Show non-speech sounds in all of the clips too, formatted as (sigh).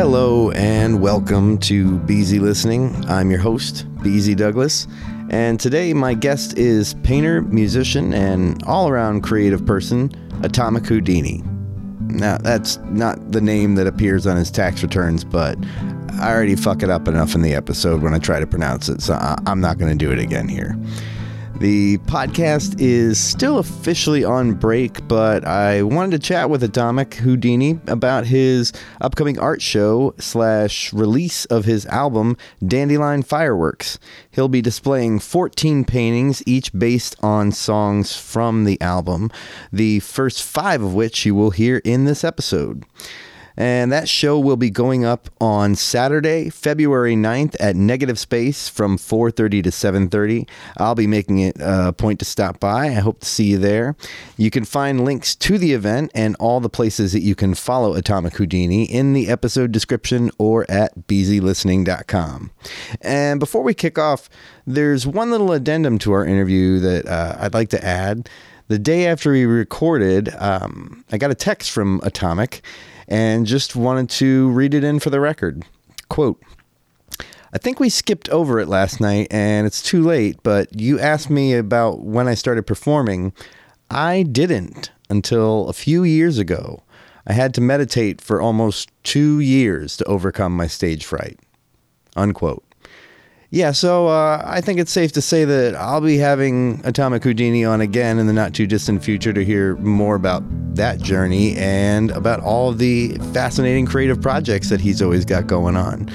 Hello and welcome to Beezy Listening. I'm your host, Beezy Douglas, and today my guest is painter, musician, and all around creative person, Atomic Houdini. Now, that's not the name that appears on his tax returns, but I already fuck it up enough in the episode when I try to pronounce it, so I'm not going to do it again here. The podcast is still officially on break, but I wanted to chat with Atomic Houdini about his upcoming art show slash release of his album Dandelion Fireworks. He'll be displaying 14 paintings, each based on songs from the album, the first five of which you will hear in this episode. And that show will be going up on Saturday, February 9th at Negative Space from 4:30 to 7:30. I'll be making it a point to stop by. I hope to see you there. You can find links to the event and all the places that you can follow Atomic Houdini in the episode description or at beezylistening.com. And before we kick off, there's one little addendum to our interview that uh, I'd like to add. The day after we recorded, um, I got a text from Atomic and just wanted to read it in for the record. Quote I think we skipped over it last night and it's too late, but you asked me about when I started performing. I didn't until a few years ago. I had to meditate for almost two years to overcome my stage fright. Unquote. Yeah, so uh, I think it's safe to say that I'll be having Atomic Houdini on again in the not too distant future to hear more about that journey and about all the fascinating creative projects that he's always got going on.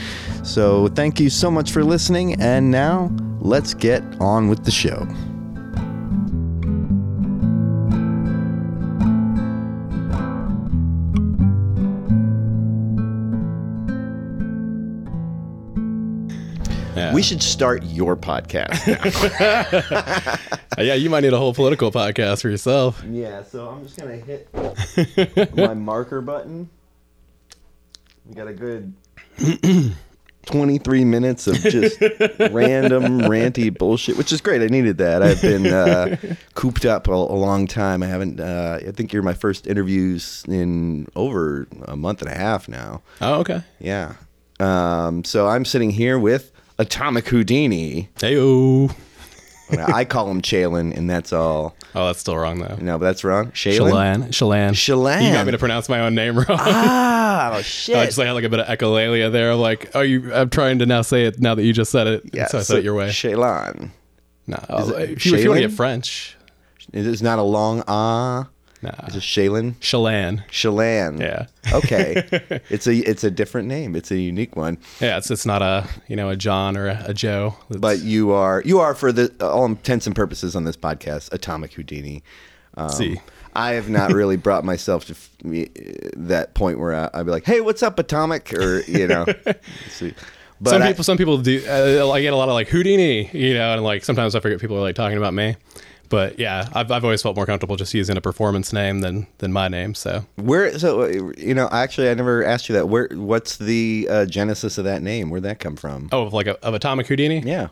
So thank you so much for listening, and now let's get on with the show. Yeah. We should start your podcast. (laughs) Yeah, you might need a whole political podcast for yourself. Yeah, so I'm just gonna hit (laughs) my marker button. We got a good (clears throat) 23 minutes of just (laughs) random ranty bullshit, which is great. I needed that. I've been uh, cooped up a, a long time. I haven't. Uh, I think you're my first interviews in over a month and a half now. Oh, okay. Yeah. Um, so I'm sitting here with Atomic Houdini. Heyo. I call him Chalin, and that's all. Oh, that's still wrong though. No, but that's wrong. Shaylin. Shalan. Shalan. Shalan. You got me to pronounce my own name wrong. Ah, (laughs) I shit. just like had like a bit of echolalia there. I'm like, oh, you. I'm trying to now say it now that you just said it. yeah, so I said it your way. Shaylin. No, it if, you, if you want to get French, It is not a long ah. Nah. It's a Shaylin. Shalan. Shalan. Yeah. Okay. (laughs) it's a it's a different name. It's a unique one. Yeah, it's it's not a you know a John or a, a Joe. It's- But you are you are for the all intents and purposes on this podcast, Atomic Houdini. Um, See. I have not really brought myself to f- me- that point where I, I'd be like, "Hey, what's up, Atomic?" Or you know, (laughs) see. But some I- people, some people do. Uh, I get a lot of like Houdini, you know, and like sometimes I forget people are like talking about me. But yeah, I've, I've always felt more comfortable just using a performance name than than my name. So Where so uh, you know actually I never asked you that. Where what's the uh, genesis of that name? Where'd that come from? oh, of like a, of Atomic Houdini. Yeah.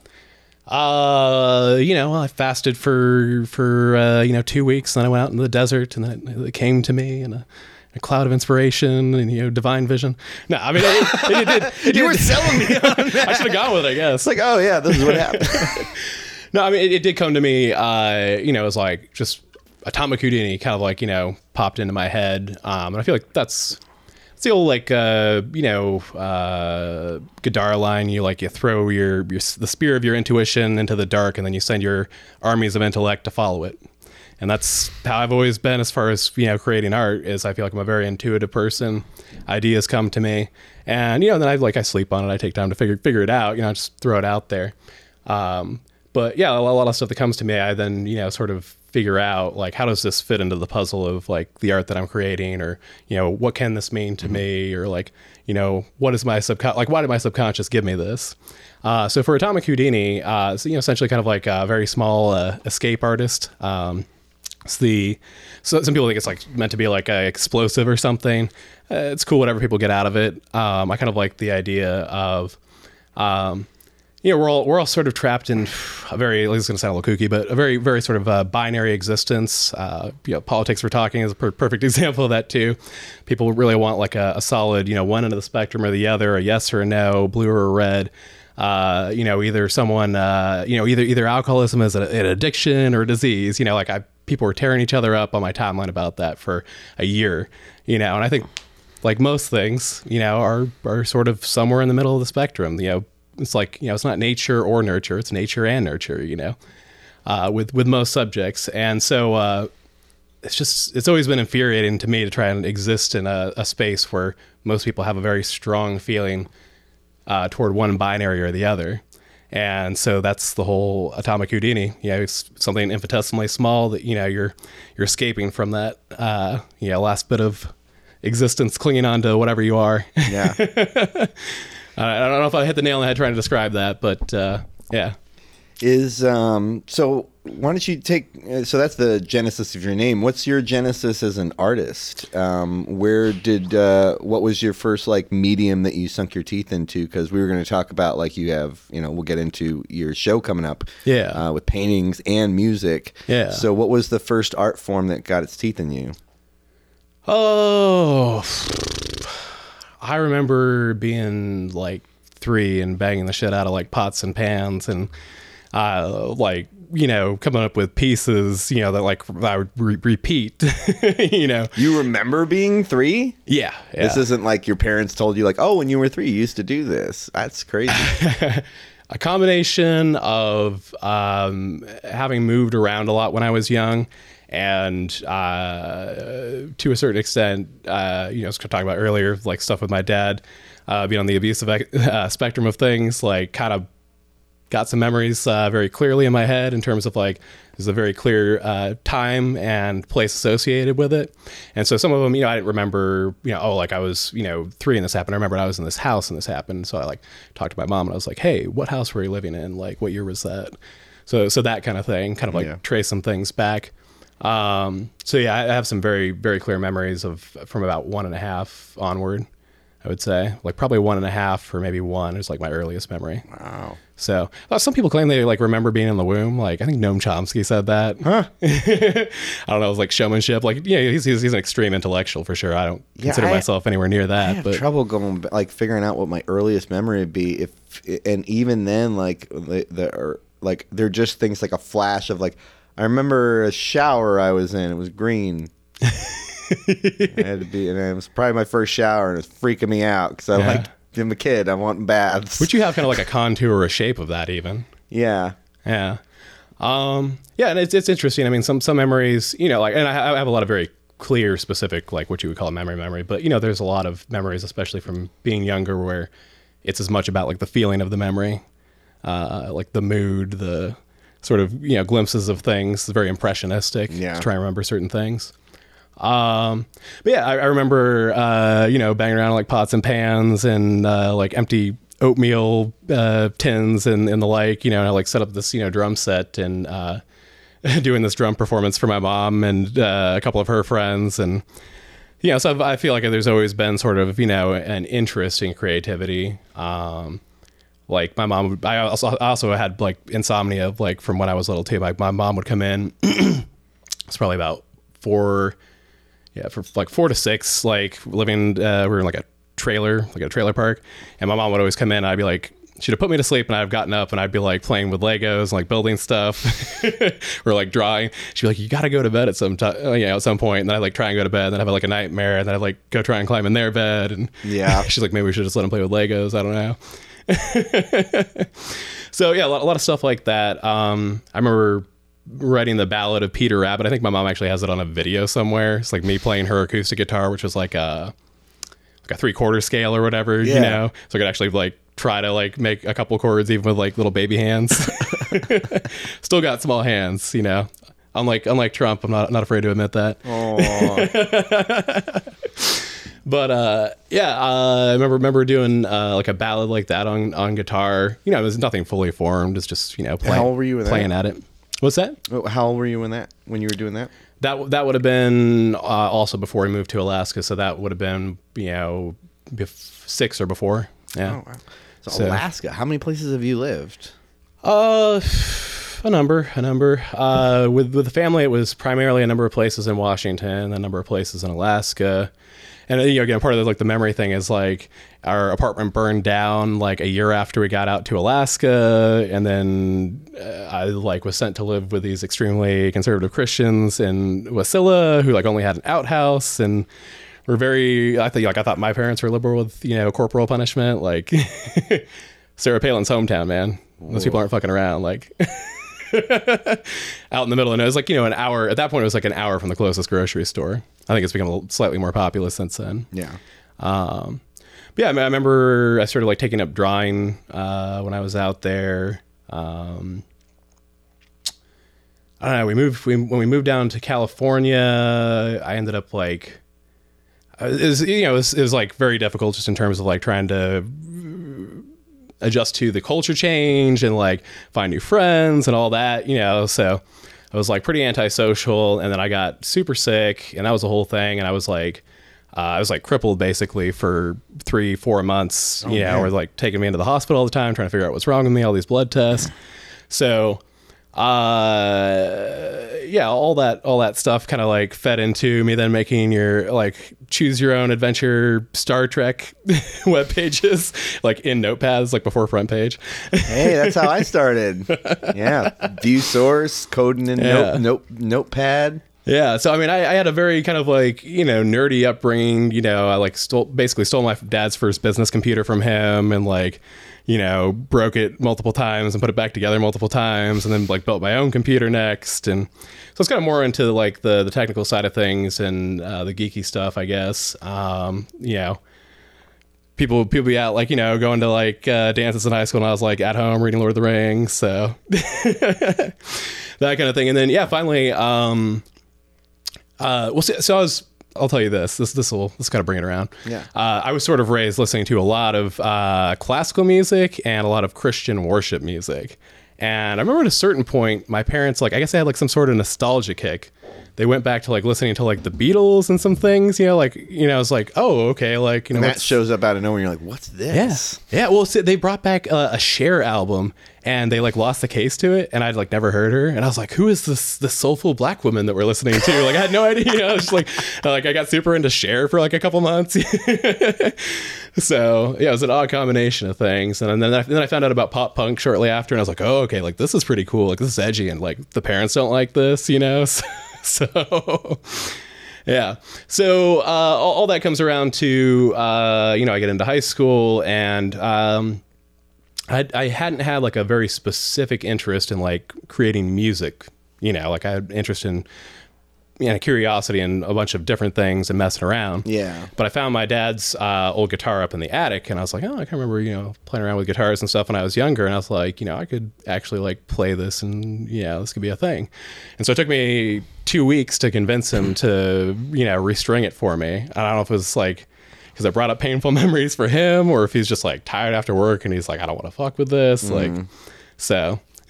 Uh, you know, I fasted for for uh, you know two weeks, then I went out in the desert, and then it came to me and a, a cloud of inspiration and you know divine vision. No, I mean it, it, it did. It (laughs) You were selling me on that. (laughs) I should have gone with it, I guess. It's like, oh yeah, this is what happened. (laughs) No, I mean, it, it did come to me, uh, you know, was like just Atomic Houdini kind of like, you know, popped into my head. Um, and I feel like that's, it's the old like, uh, you know, uh, Gadara line. You like, you throw your, your, the spear of your intuition into the dark and then you send your armies of intellect to follow it. And that's how I've always been as far as, you know, creating art is I feel like I'm a very intuitive person. Ideas come to me and, you know, then I like, I sleep on it. I take time to figure, figure it out, you know, I just throw it out there. Um, but yeah, a lot of stuff that comes to me, I then you know sort of figure out like how does this fit into the puzzle of like the art that I'm creating, or you know what can this mean to me, or like you know what is my subcon like why did my subconscious give me this? Uh, so for Atomic Houdini, uh, it's you know essentially kind of like a very small uh, escape artist. Um, it's the so some people think it's like meant to be like a explosive or something. Uh, it's cool whatever people get out of it. Um, I kind of like the idea of um, you know, we're all we're all sort of trapped in a very. This is going to sound a little kooky, but a very very sort of uh, binary existence. Uh, you know, politics for talking is a per- perfect (laughs) example of that too. People really want like a, a, solid, you know, one end of the spectrum or the other, a yes or a no, blue or a red. Uh, you know, either someone, uh, you know, either either alcoholism is an addiction or a disease. You know, like I people were tearing each other up on my timeline about that for a year. You know, and I think like most things, you know, are are sort of somewhere in the middle of the spectrum. You know, it's like you know it's not nature or nurture it's nature and nurture you know uh, with with most subjects and so uh, it's just it's always been infuriating to me to try and exist in a, a space where most people have a very strong feeling uh, toward one binary or the other and so that's the whole atomic Houdini. You know, it's something infinitesimally small that you know you're you're escaping from that uh, you know last bit of existence, clinging on to whatever you are. Yeah. (laughs) I don't know if I hit the nail on the head trying to describe that, but uh, yeah. Is um so why don't you take uh, so that's the genesis of your name. What's your genesis as an artist? Um, where did uh, what was your first like medium that you sunk your teeth into? Because we were going to talk about like you have you know we'll get into your show coming up yeah. uh, with paintings and music. Yeah. So what was the first art form that got its teeth in you? Oh I remember being like three and banging the shit out of like pots and pans and uh, like you know coming up with pieces you know that like I would re- repeat (laughs) you know. You remember being three? Yeah, yeah, this isn't like your parents told you like oh when you were three you used to do this. That's crazy. (laughs) A combination of um, having moved around a lot when I was young and uh, to a certain extent, uh, you know, I was talking about earlier, like stuff with my dad, uh, being on the abusive (laughs) uh, spectrum of things, like kind of got some memories uh, very clearly in my head in terms of like there's a very clear uh, time and place associated with it. And so some of them, you know, I didn't remember, you know, oh, like I was, you know, three and this happened. I remember I was in this house and this happened. So I like talked to my mom and I was like, hey, what house were you living in? Like, what year was that? So, so that kind of thing, kind of like yeah. trace some things back. Um, so yeah, I have some very very clear memories of from about one and a half onward. I would say like probably one and a half or maybe one is like my earliest memory. Wow. So uh, some people claim they like remember being in the womb. Like I think Noam Chomsky said that. Huh? (laughs) I don't know. It was like showmanship. Like yeah, he's, he's, he's an extreme intellectual for sure. I don't yeah, consider I, myself anywhere near that. I have but trouble going like figuring out what my earliest memory would be. If and even then like the, the like they're just things like a flash of like I remember a shower I was in. It was green. (laughs) I had to be, and it was probably my first shower, and it was freaking me out because I yeah. like I'm a kid. I want baths. Would you have kind of like a (laughs) contour or a shape of that, even? Yeah. Yeah. Um, yeah, and it's it's interesting. I mean, some some memories, you know, like, and I, I have a lot of very clear, specific, like what you would call a memory memory. But you know, there's a lot of memories, especially from being younger, where it's as much about like the feeling of the memory, uh, like the mood, the sort of you know glimpses of things. Very impressionistic. Yeah. To try and remember certain things. Um, but yeah, I, I remember uh, you know banging around like pots and pans and uh, like empty oatmeal uh, tins and, and the like. You know, and I like set up this you know drum set and uh, (laughs) doing this drum performance for my mom and uh, a couple of her friends and. Yeah, you know, so I feel like there's always been sort of you know an interest in creativity. Um, like my mom I also I also had like insomnia like from when I was little too. Like my mom would come in. (clears throat) it's probably about four, yeah, for like four to six. Like living, uh, we are in like a trailer, like a trailer park, and my mom would always come in. and I'd be like, she'd have put me to sleep and I've gotten up and I'd be like playing with Legos and like building stuff (laughs) or like drawing. She'd be like, you got to go to bed at some time, you know, at some point. And then I'd like try and go to bed and then have like a nightmare and then I'd like go try and climb in their bed. And yeah, (laughs) she's like, maybe we should just let him play with Legos. I don't know. (laughs) so yeah, a lot, a lot, of stuff like that. Um, I remember writing the ballad of Peter Rabbit. I think my mom actually has it on a video somewhere. It's like me playing her acoustic guitar, which was like a like a three quarter scale or whatever, yeah. you know. So I could actually like try to like make a couple chords even with like little baby hands. (laughs) Still got small hands, you know. Unlike unlike Trump, I'm not not afraid to admit that. (laughs) But uh, yeah, uh, I remember remember doing uh, like a ballad like that on on guitar. You know, it was nothing fully formed. It's just you know playing. How old were you playing that? at it? What's that? Oh, how old were you when that when you were doing that? That that would have been uh, also before we moved to Alaska. So that would have been you know six or before. Yeah. Oh, wow. So, So- Alaska. How many places have you lived? Uh, a number, a number. Uh, with with the family, it was primarily a number of places in Washington, a number of places in Alaska, and you know, again, part of the, like the memory thing is like our apartment burned down like a year after we got out to Alaska, and then uh, I like was sent to live with these extremely conservative Christians in Wasilla who like only had an outhouse and. We're very. I think like I thought my parents were liberal with you know corporal punishment. Like (laughs) Sarah Palin's hometown, man. Those people aren't fucking around. Like (laughs) (laughs) out in the middle, and it was like you know an hour. At that point, it was like an hour from the closest grocery store. I think it's become a slightly more populous since then. Yeah. Um, but yeah, I, mean, I remember I started like taking up drawing uh, when I was out there. Um, I don't know. We moved we, when we moved down to California. I ended up like uh, it was you know it was, it was like very difficult just in terms of like trying to adjust to the culture change and like find new friends and all that. You know, so I was like pretty antisocial, and then I got super sick, and that was the whole thing. And I was like. Uh, I was like crippled basically for three, four months. you know, man. or like taking me into the hospital all the time, trying to figure out what's wrong with me, all these blood tests. So, uh, yeah, all that, all that stuff kind of like fed into me then making your like choose your own adventure Star Trek (laughs) web pages, like in notepads, like before FrontPage. Hey, that's how I (laughs) started. Yeah. View source, coding in Yeah. note, note, notepad. Yeah, so I mean, I, I had a very kind of like you know nerdy upbringing. You know, I like stole basically stole my dad's first business computer from him, and like you know broke it multiple times and put it back together multiple times, and then like built my own computer next. And so it's kind of more into like the the technical side of things and uh, the geeky stuff, I guess. Um, you know. People, people be out like you know going to like uh, dances in high school, and I was like at home reading Lord of the Rings, so (laughs) that kind of thing. And then yeah, finally, um, uh, well, so, so I was. I'll tell you this. This this will this kind of bring it around. Yeah. Uh, I was sort of raised listening to a lot of uh, classical music and a lot of Christian worship music. And I remember at a certain point, my parents like I guess they had like some sort of nostalgia kick. They went back to like listening to like the Beatles and some things. You know, like you know, I was like, oh, okay, like you know, And that shows up out of nowhere. And you're like, what's this? yeah, yeah. Well, so they brought back a, a Cher album, and they like lost the case to it, and I'd like never heard her, and I was like, "Who is this this soulful black woman that we're listening to?" Like, I had no (laughs) idea. I was just like, like I got super into Cher for like a couple months. (laughs) so yeah, it was an odd combination of things, and then I, then I found out about pop punk shortly after, and I was like, "Oh, okay, like this is pretty cool. Like this is edgy, and like the parents don't like this, you know." (laughs) so yeah. So uh, all, all that comes around to uh, you know I get into high school and um, I I hadn't had like a very specific interest in like creating music. You know, like I had interest in you know curiosity and a bunch of different things and messing around. Yeah. But I found my dad's uh, old guitar up in the attic, and I was like, oh, I can remember, you know, playing around with guitars and stuff when I was younger, and I was like, you know, I could actually like play this, and yeah, this could be a thing. And so it took me two weeks to convince him to, you know, restring it for me. I don't know if it was like because I brought up painful (laughs) memories for him, or if he's just like tired after work and he's like, I don't want to fuck with this, like, so. (laughs)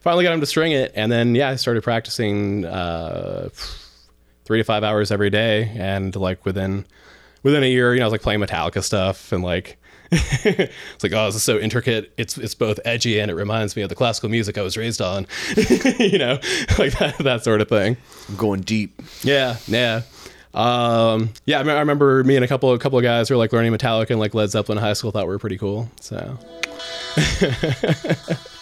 Finally got him to string it, and then yeah, I started practicing uh, three to five hours every day, and like within within a year, you know, I was like playing Metallica stuff, and like (laughs) it's like, oh, this is so intricate. It's it's both edgy and it reminds me of the classical music I was raised on, you know, like that that sort of thing. I'm going deep. Yeah, yeah. Um, yeah, I, me- I remember me and a couple a couple of guys who were like learning Metallica and like Led Zeppelin in high school thought we were pretty cool. So (laughs)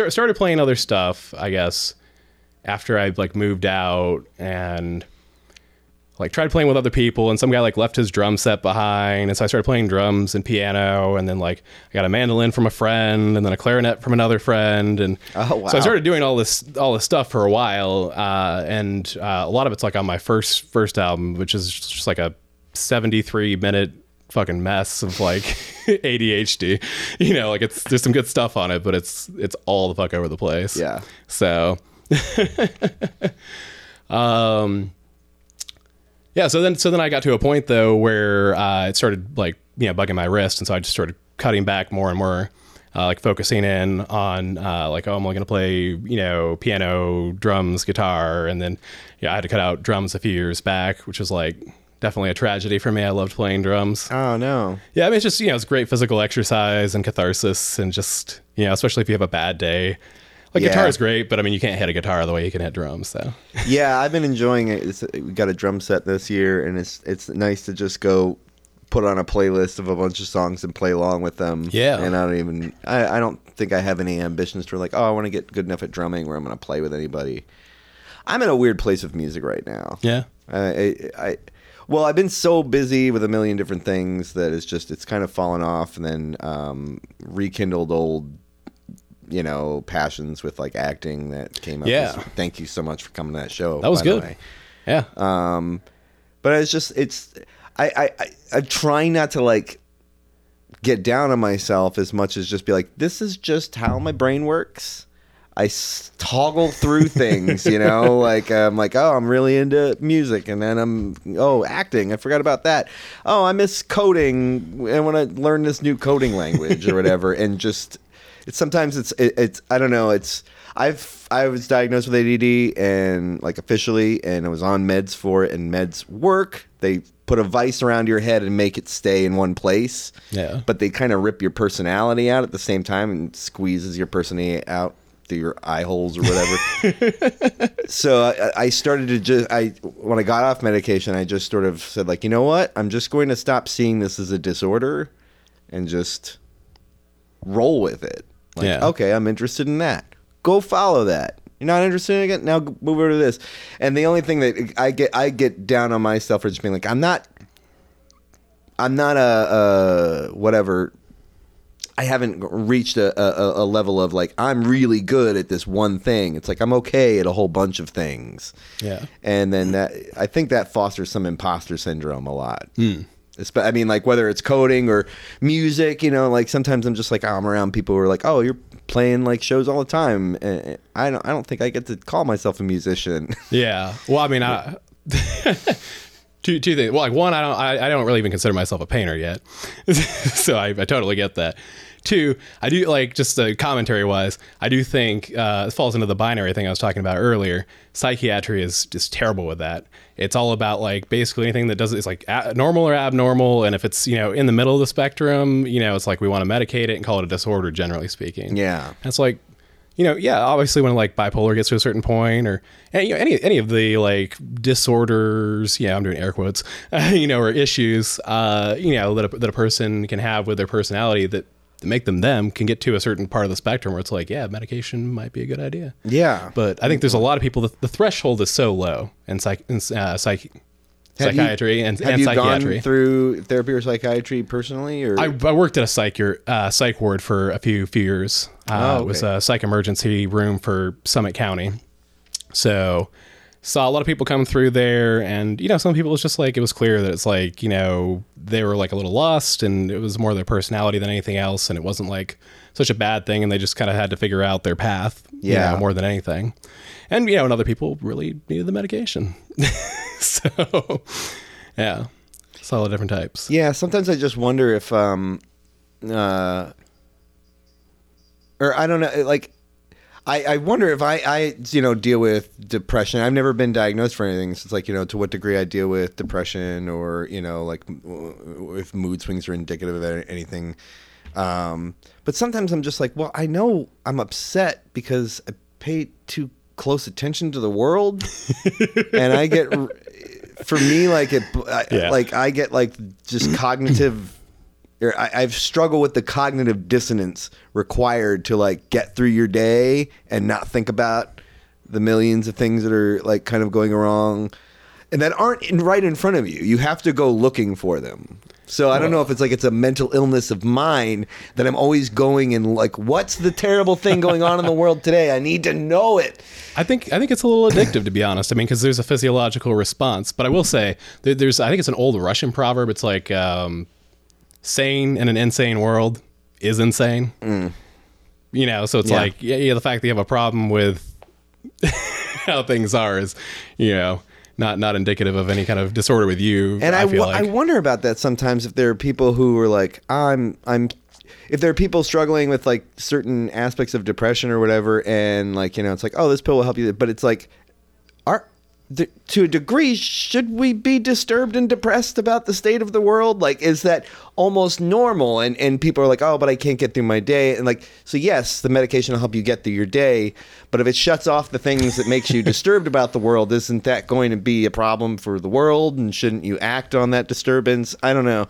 start, started playing other stuff, I guess, after I like moved out and like tried playing with other people and some guy like left his drum set behind and so I started playing drums and piano and then like I got a mandolin from a friend and then a clarinet from another friend and Oh, wow. so I started doing all this all this stuff for a while uh, and uh, a lot of it's like on my first first album which is just like a 73 minute fucking mess of like (laughs) ADHD you know like it's there's some good stuff on it but it's it's all the fuck over the place Yeah. so, (laughs) um, yeah. So then, so then I got to a point though where uh, it started like you know bugging my wrist, and so I just started cutting back more and more, uh, like focusing in on uh, like oh I'm only gonna play you know piano, drums, guitar, and then yeah I had to cut out drums a few years back, which was like definitely a tragedy for me. I loved playing drums. Oh no. Yeah, I mean, it's just you know, it's great physical exercise and catharsis, and just you know, especially if you have a bad day. Like Yeah. guitar is great, but I mean, you can't hit a guitar the way you can hit drums. So Yeah, I've been enjoying it. It's, we got a drum set this year, and it's it's nice to just go put on a playlist of a bunch of songs and play along with them. Yeah. and I don't even I, I don't think I have any ambitions to like oh I want to get good enough at drumming where I'm going to play with anybody. I'm in a weird place with music right now. yeah, uh, I, I, I well, I've been so busy with a million different things that it's just it's kind of fallen off, and then um, rekindled old, you know, passions with like acting that came up. Yeah. Thank you so much for coming to that show. that was good. Yeah, Um, but it's just it's I I I I'm trying not to like get down on myself as much as just be like this is just how my brain works. I s- toggle through things, you know, (laughs) like I'm like, oh, I'm really into music, and then I'm, oh, acting. I forgot about that. Oh, I miss coding. I want to learn this new coding language or whatever, (laughs) and just, it's sometimes it's it, it's I don't know. It's I've I was diagnosed with ADD and like officially, and I was on meds for it, and meds work. They put a vice around your head and make it stay in one place yeah, but they kind of rip your personality out at the same time and squeezes your personality out through your eye holes or whatever. (laughs) so I, I started to just I when I got off medication, I just sort of said like, you know what? I'm just going to stop seeing this as a disorder and just roll with it. Like, Yeah. okay, I'm interested in that. Go follow that. You're not interested in it? Now move over to this. And the only thing that I get I get down on myself for just being like, I'm not I'm not a, a whatever. I haven't reached a, a, a level of like I'm really good at this one thing. It's like I'm okay at a whole bunch of things, yeah, and then that I think that fosters some imposter syndrome a lot. Hmm. Espe- I mean, like whether it's coding or music, you know, like sometimes I'm just like oh, I'm around people who are like, oh, you're playing like shows all the time. And I don't, I don't think I get to call myself a musician. yeah. Well, I mean, (laughs) I. (laughs) Two, two things. Well, like one, I don't, I, I don't really even consider myself a painter yet, (laughs) so I, I totally get that. Two, I do like just uh, commentary wise, I do think uh, it falls into the binary thing I was talking about earlier. Psychiatry is just terrible with that. It's all about like basically anything that does it's like a- normal or abnormal, and if it's you know in the middle of the spectrum, you know it's like we want to medicate it and call it a disorder, generally speaking. Yeah. It's like you know, yeah, obviously when like bipolar gets to a certain point, or you know, any any of the like disorders, yeah, I'm doing air quotes, (laughs) you know, or issues, uh, you know, that a, that a person can have with their personality that, that make them them can get to a certain part of the spectrum where it's like, yeah, medication might be a good idea. yeah, But I think there's a lot of people that the threshold is so low in psych, in, uh, psych Have you- psychiatry and, have and you psychiatry. gone through therapy or psychiatry personally, or I, I worked at a psych uh, psych ward for a few few years. Uh, Oh, It was a psych emergency room for Summit County. So saw a lot of people come through there, and you know, some people it's just like it was clear that it's like you know they were like a little lost, and it was more their personality than anything else, and it wasn't like such a bad thing, and they just kind of had to figure out their path, you Yeah. know, more than anything. And you know, and other people really needed the medication. (laughs) (laughs) so yeah, saw all the different types. Yeah, sometimes I just wonder if, um, uh, or I don't know, like, I, I wonder if I, I, you know, deal with depression. I've never been diagnosed for anything. So it's like, you know, to what degree I deal with depression or, you know, like if mood swings are indicative of anything. Um, but sometimes I'm just like, well, I know I'm upset because I pay too close attention to the world (laughs) and I get, for me, like it, I, Yeah. like I get like just cognitive (clears throat) or I, I've struggled with the cognitive dissonance required to like get through your day and not think about the millions of things that are like kind of going wrong and that aren't in, right in front of you. You have to go looking for them. So I don't know if it's like it's a mental illness of mine that I'm always going and like, what's the terrible thing going on in the world today? I need to know it. I think I think it's a little addictive to be honest. I mean, because there's a physiological response. But I will say there, there's I think it's an old Russian proverb. It's like um, sane in an insane world is insane. You know, so it's Yeah. like yeah, yeah, the fact that you have a problem with (laughs) how things are is you know not not indicative of any kind of disorder with you. And I, I wo- like I wonder about that sometimes if there are people who are like, I'm, I'm, if there are people struggling with like certain aspects of depression or whatever, and like, you know, it's like, oh, this pill will help you. But it's like, to a degree, should we be disturbed and depressed about the state of the world? Like, is that almost normal? And, and people are like, oh, but I can't get through my day. And like, so yes, the medication will help you get through your day. But if it shuts off the things that makes you (laughs) disturbed about the world, isn't that going to be a problem for the world? And shouldn't you act on that disturbance? I don't know.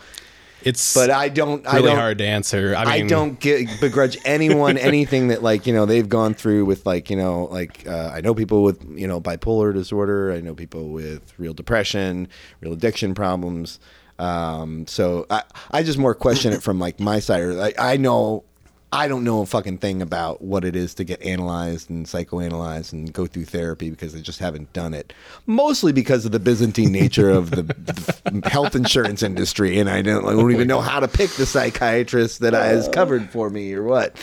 It's But I don't. I don't, hard to answer. I I don't get, begrudge anyone (laughs) anything that like you know they've gone through with like you know like uh, I know people with you know bipolar disorder. I know people with real depression, real addiction problems. Um, so I I just more question it from like my side. Or like I know I don't know a fucking thing about what it is to get analyzed and psychoanalyzed and go through therapy because I just haven't done it. Mostly because of the Byzantine nature of the, the (laughs) health insurance industry, and I don't, I don't even know how to pick the psychiatrist that is covered for me or what.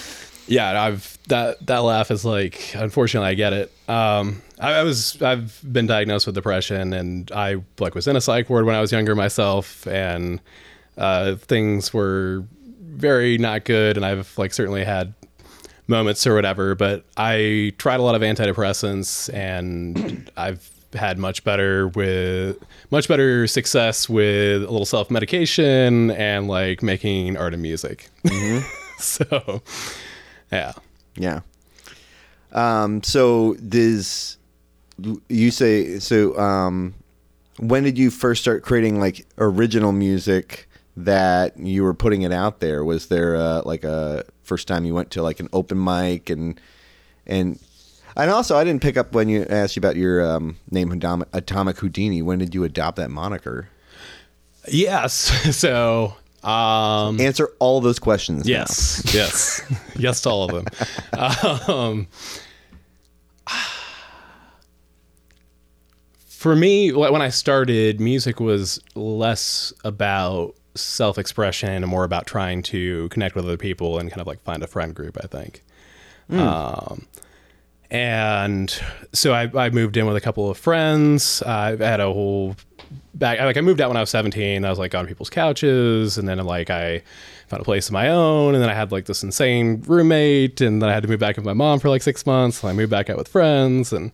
yeah i've that that laugh is like unfortunately i get it um I, I was i've been diagnosed with depression and i like was in a psych ward when i was younger myself and uh things were very not good and i've like certainly had moments or whatever but i tried a lot of antidepressants and (clears throat) i've had much better with much better success with a little self-medication and like making art and music (laughs) so yeah Yeah. Um, so does you say so? Um, when did you first start creating like original music that you were putting it out there? Was there uh, like a first time you went to like an open mic and and and also I didn't pick up when you asked you about your um, name Atomic, Atomic Houdini. When did you adopt that moniker? Yes. (laughs) So, um, Answer all those questions. yes, yes, (laughs) yes to all of them. (laughs) Um, (sighs) for me, when I started, music was less about self-expression and more about trying to connect with other people and kind of like find a friend group. I think. Um, and so I, I moved in with a couple of friends. I had a whole back. Like I moved out when I was 17. I was like on people's couches, and then like I found a place of my own, and then I had like this insane roommate, and then I had to move back with my mom for like six months. And I moved back out with friends, and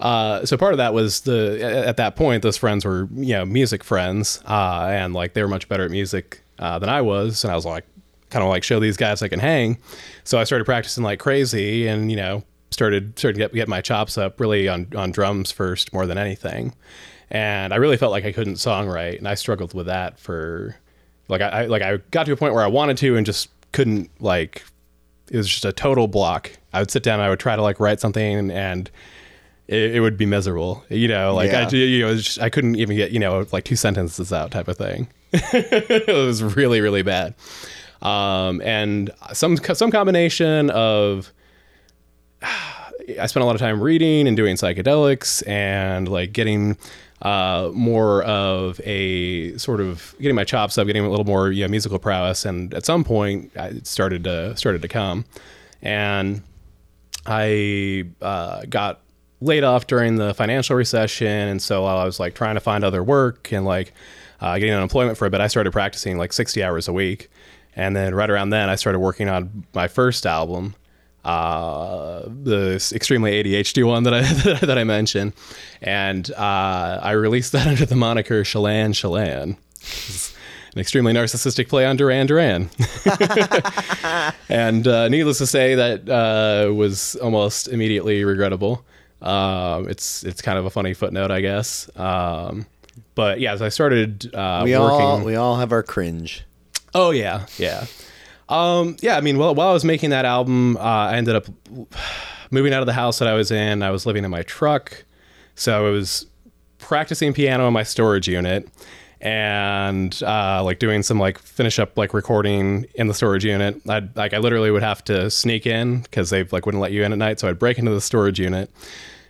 uh, so part of that was the at at that point those friends were you know music friends, uh, and like they were much better at music uh, than I was, and I was like kind of like show these guys I can hang. So I started practicing like crazy, and you know started started to get, get my chops up really on on drums first more than anything. And I really felt like I couldn't songwrite, and I struggled with that for like I, I like I got to a point where I wanted to and just couldn't like it was just a total block. I would sit down and I would try to like write something and it, it would be miserable. You know, like I you know just, I couldn't even get you know like two sentences out type of thing. (laughs) it was really really bad. Um, and some some combination of (sighs) I spent a lot of time reading and doing psychedelics and like getting uh, more of a sort of getting my chops up, getting a little more musical prowess, and at some point it started to started to come, and I uh, got laid off during the financial recession, and so while I was like trying to find other work and like uh, getting unemployment for a bit, I started practicing like sixty hours a week, and then right around then I started working on my first album, uh, the extremely ADHD one that I (laughs) that I mentioned, and uh, I released that (laughs) under the moniker Shalan Shalan. An extremely narcissistic play on Duran Duran. (laughs) and uh, needless to say, that uh, was almost immediately regrettable. Um, it's it's kind of a funny footnote, I guess. Um, but yeah, as I started uh, We working, all we all have our cringe. Oh yeah, yeah, um, yeah. I mean, well, while I was making that album, uh, I ended up moving out of the house that I was in. I was living in my truck, so I was practicing piano in my storage unit, and uh, like doing some like finish up like recording in the storage unit. I like I literally would have to sneak in because they like wouldn't let you in at night, so I'd break into the storage unit.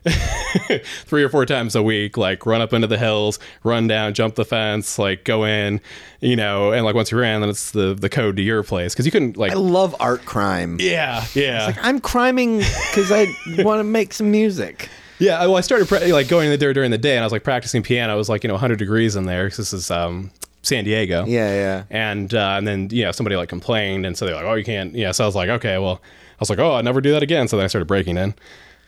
(laughs) three or four times a week, like run up into the hills, run down, jump the fence, like go in, you know, and like once you're in, then it's the the code to your place because you couldn't like, I love art crime. yeah, yeah, I'm criming because I (laughs) want to make some music. yeah. Well, I started pra- like going in there during the day, and I was like practicing piano. It was like you know 100 degrees in there 'cause this is um San Diego. Yeah, yeah. And uh, and then you know somebody like complained, and so they're like, oh, you can't. Yeah. So I was like, okay, well, I was like, oh, I never do that again. So then I started breaking in.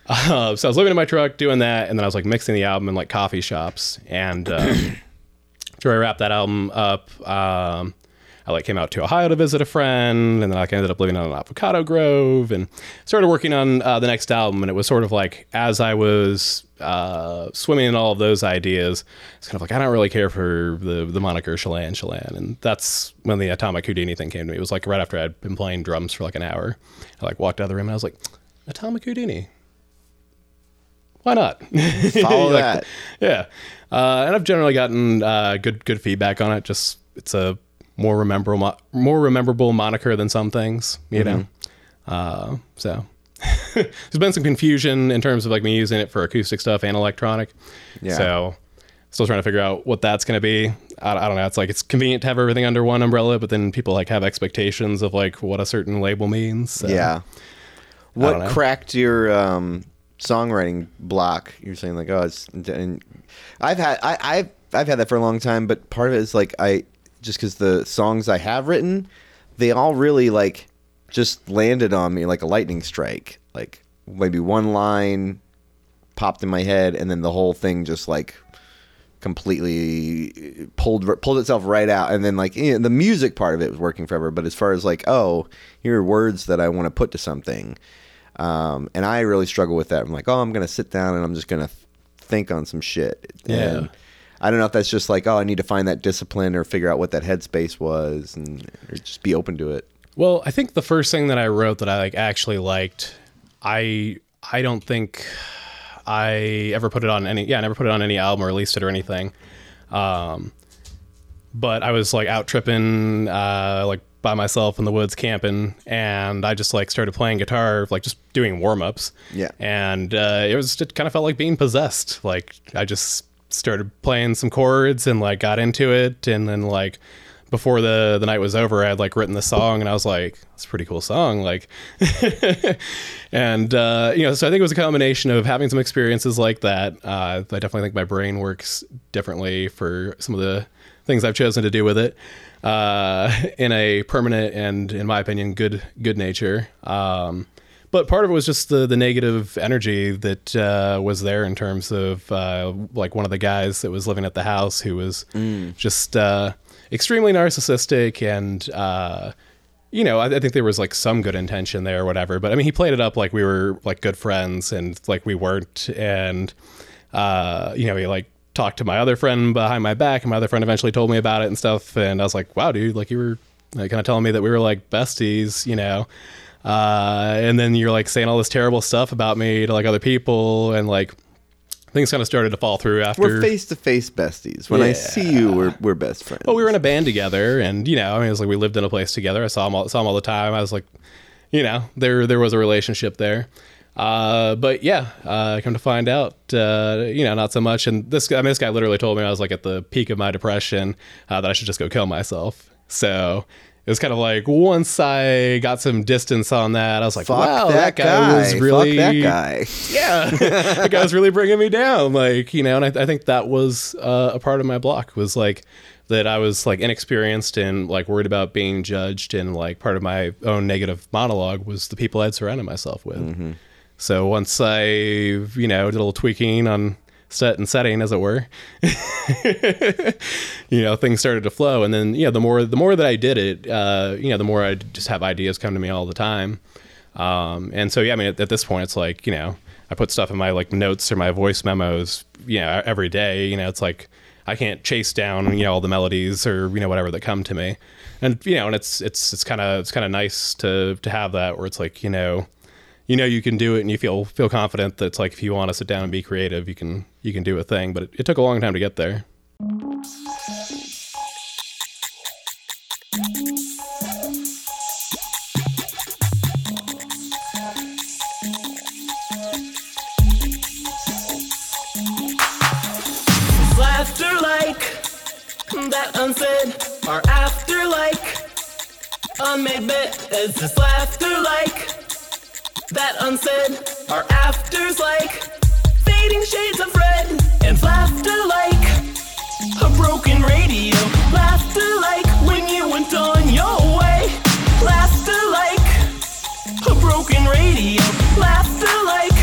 Uh, so I was living in my truck doing that, and then I was like mixing the album in like coffee shops. And uh, (clears throat) after I wrapped that album up, um, I like came out to Ojai to visit a friend, and then like, I ended up living on an avocado grove, and started working on uh, the next album. And it was sort of like as I was uh, swimming in all of those ideas, it's kind of like I don't really care for the the moniker Chelan Chelan, and that's when the Atomic Houdini thing came to me. It was like right after I'd been playing drums for like an hour. I like walked out of the room, and I was like, Atomic Houdini. Why not? (laughs) Follow Like, that. yeah, uh, and I've generally gotten uh, good good feedback on it. Just it's a more rememberable mo- more rememberable moniker than some things, you know. Uh, so (laughs) there's been some confusion in terms of like me using it for acoustic stuff and electronic. Yeah. So still trying to figure out what that's going to be. I, I don't know. It's like it's convenient to have everything under one umbrella, but then people like have expectations of like what a certain label means. So. Yeah. What cracked your um, songwriting block? You're saying like, oh, it's. And I've had I, I've I've had that for a long time, but part of it is like I just because the songs I have written, they all really like just landed on me like a lightning strike. Like maybe one line popped in my head, and then the whole thing just like completely pulled pulled itself right out and then like you know, the music part of it was working forever but as far as like oh here are words that i want to put to something um, and i really struggle with that i'm like oh i'm gonna sit down and i'm just gonna think on some shit Yeah. and i don't know if that's just like oh i need to find that discipline or figure out what that headspace was and or just be open to it Well, I think the first thing that I wrote that I like actually liked, I I don't think I ever put it on any yeah, I never put it on any album or released it or anything. Um but I was like out tripping uh like by myself in the woods camping and I just like started playing guitar like just doing warm-ups. Yeah. And uh it was it kind of felt like being possessed. Like I just started playing some chords and like got into it and then like before the the night was over, I had like written the song, and I was like, "That's a pretty cool song." Like, (laughs) and uh, you know, so I think it was a combination of having some experiences like that. Uh, I definitely think my brain works differently for some of the things I've chosen to do with it uh, (laughs) in a permanent and, in my opinion, good good nature. Um, but part of it was just the the negative energy that uh, was there in terms of uh, like one of the guys that was living at the house who was just uh, extremely narcissistic and uh, you know I, I think there was like some good intention there or whatever. But I mean he played it up like we were like good friends and like we weren't. And uh, you know he like talked to my other friend behind my back and my other friend eventually told me about it and stuff and I was like wow dude like you were like, kind of telling me that we were like besties you know uh, and then you're like saying all this terrible stuff about me to like other people and like things kind of started to fall through after we're face to face besties when i see you we're, we're best friends well, we were in a band together, and you know, I mean, it was like we lived in a place together. I saw him all, saw him all the time. I was like, you know, there there was a relationship there. Uh, but yeah, uh, come to find out, uh, you know, not so much. And this guy, I mean, this guy literally told me I was like at the peak of my depression uh, that I should just go kill myself. So it was kind of like once I got some distance on that, I was like, Fuck wow, that, that, guy, was Fuck really that guy (laughs) yeah, that guy was really bringing me down. Like, you know, and I, I think that was uh, a part of my block was like that I was like inexperienced and like worried about being judged. And like part of my own negative monologue was the people I'd surrounded myself with. So once I, you know, did a little tweaking on set and setting, as it were, (laughs) you know, things started to flow. And then, you know, the more the more that I did it, uh, you know, the more I just have ideas come to me all the time. Um, and so, yeah, I mean, at, at this point, it's like, you know, I put stuff in my like notes or my voice memos, you know, every day. You know, it's like I can't chase down you know all the melodies or you know whatever that come to me, and you know and it's it's it's kind of it's kind of nice to to have that where it's like you know you know you can do it and you feel feel confident that it's like if you want to sit down and be creative you can you can do a thing but it, it took a long time to get there Laughter like that unsaid, after like unmade bet. It's just laughter like that unsaid, or afters like fading shades of red, and laughter like a broken radio. Laughter like when you went on your way. Laughter like a broken radio. Laughter like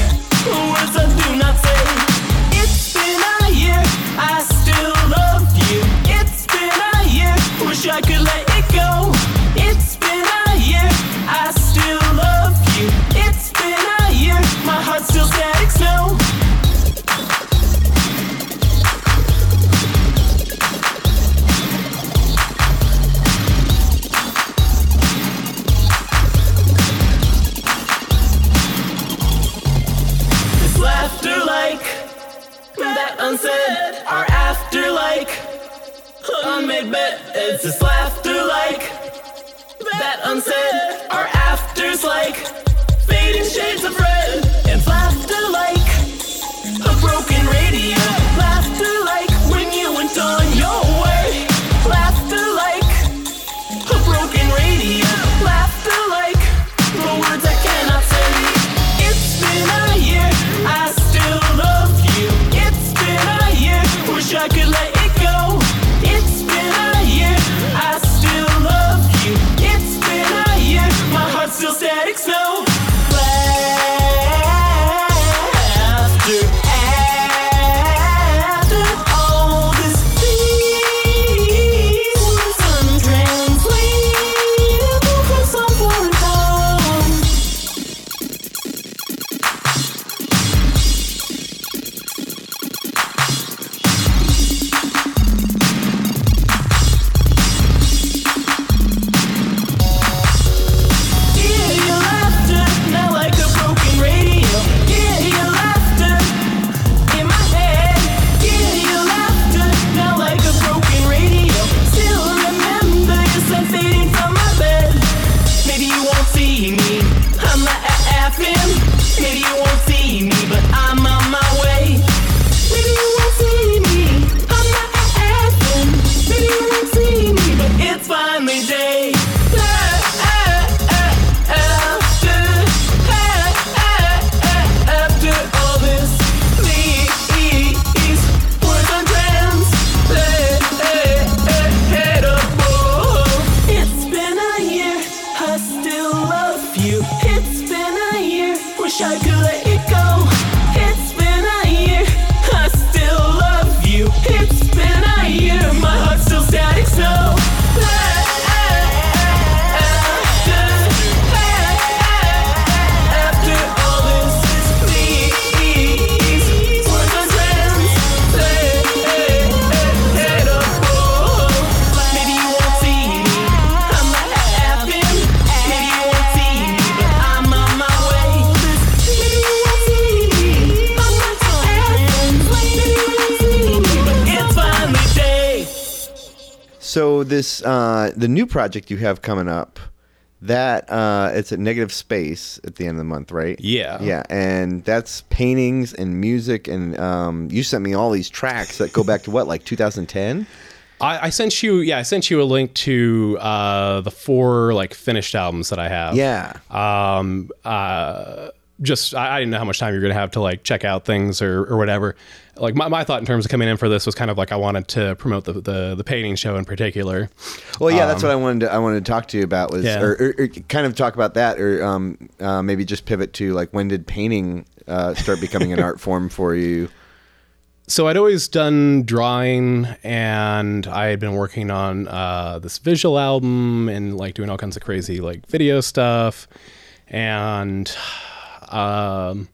this uh, the new project you have coming up, that uh, it's a negative space at the end of the month, right? Yeah. Yeah, and that's paintings and music, and um, you sent me all these tracks that go back to what, like 2010? I, I sent you yeah i sent you a link to uh the four like finished albums that i have Yeah. um uh just I, I didn't know how much time you're gonna have to like check out things or, or whatever like my, my thought in terms of coming in for this was kind of like i wanted to promote the the, the painting show in particular Well, yeah, that's what I wanted to I wanted to talk to you about was, Um, Yeah. or, or, or kind of talk about that, or um, uh, maybe just pivot to like when did painting uh, start becoming an (laughs) art form for you? so I'd always done drawing and I had been working on uh, this visual album and like doing all kinds of crazy like video stuff. And um,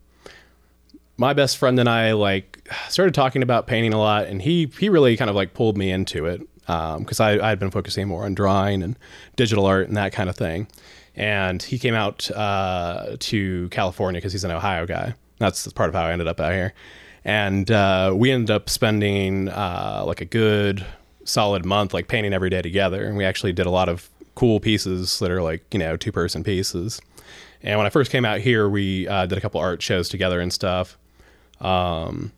my best friend and I like started talking about painting a lot, and he he really kind of like pulled me into it because I I had been focusing more on drawing and digital art and that kind of thing. And he came out uh, to California because he's an Ohio guy. That's part of how I ended up out here. And uh, we ended up spending uh, like a good solid month like painting every day together. And we actually did a lot of cool pieces that are like you know two person pieces. And when I first came out here, we uh, did a couple art shows together and stuff. Um,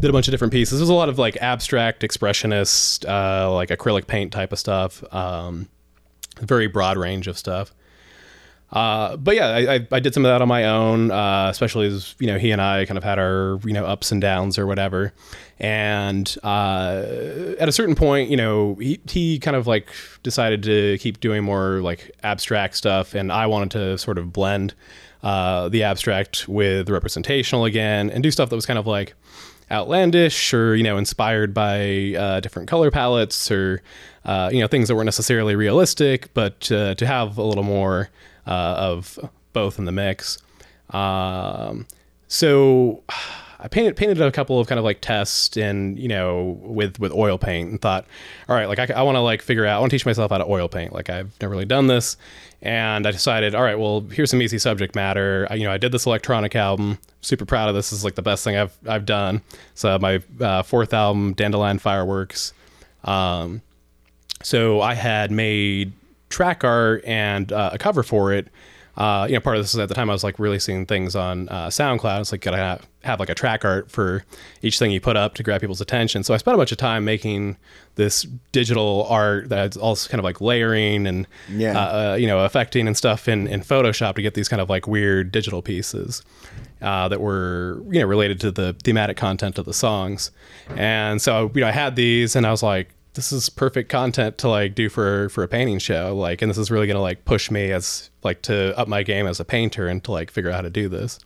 did a bunch of different pieces. There's a lot of like abstract, expressionist, uh, like acrylic paint type of stuff. Um, very broad range of stuff. Uh, but yeah, I, I, I did some of that on my own, uh, especially as you know he and I kind of had our you know ups and downs or whatever. And uh, at a certain point, you know, he he kind of like decided to keep doing more like abstract stuff, and I wanted to sort of blend uh, the abstract with the representational again, and do stuff that was kind of like outlandish or you know inspired by uh, different color palettes or uh, you know things that weren't necessarily realistic, but uh, to have a little more uh, of both in the mix. Um, so (sighs) I painted painted a couple of kind of like tests and you know with with oil paint and thought, all right, like I, I want to like figure out, I want to teach myself how to oil paint. Like I've never really done this, and I decided, all right, well here's some easy subject matter. I, you know, I did this electronic album. Super proud of this. this is like the best thing I've I've done. So my uh, fourth album, Dandelion Fireworks. Um, so I had made track art and uh, a cover for it. Uh, you know, part of this is at the time I was like releasing things on uh, SoundCloud. It's like gotta have, have like a track art for each thing you put up to grab people's attention. So I spent a bunch of time making this digital art that's also kind of like layering and Yeah. uh, uh, you know affecting and stuff in in Photoshop to get these kind of like weird digital pieces uh, that were you know related to the thematic content of the songs. And so you know I had these and I was like this is perfect content to like do for for a painting show like and this is really going to like push me as like to up my game as a painter and to like figure out how to do this.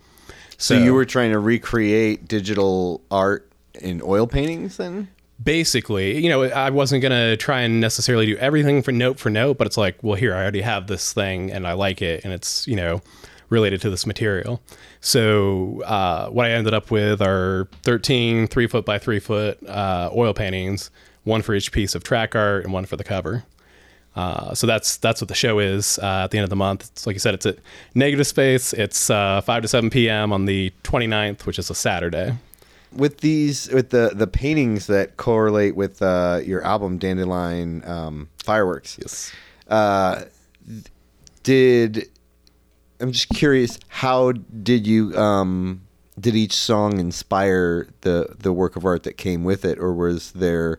So you were trying to recreate digital art in oil paintings then? basically, you know, I wasn't gonna try and necessarily do everything for note for note, but it's like, well, here I already have this thing and I like it, and it's you know related to this material. So uh, what I ended up with are 13 three foot by three foot uh, oil paintings, one for each piece of track art and one for the cover. Uh, so that's that's what the show is uh, at the end of the month. It's like you said, it's at Negative Space. It's uh, 5 to 7 p.m. on the 29th, which is a Saturday. With these, with the the paintings that correlate with uh, your album Dandelion um, Fireworks, Yes. uh, did I'm just curious how did you um, did each song inspire the the work of art that came with it, or was there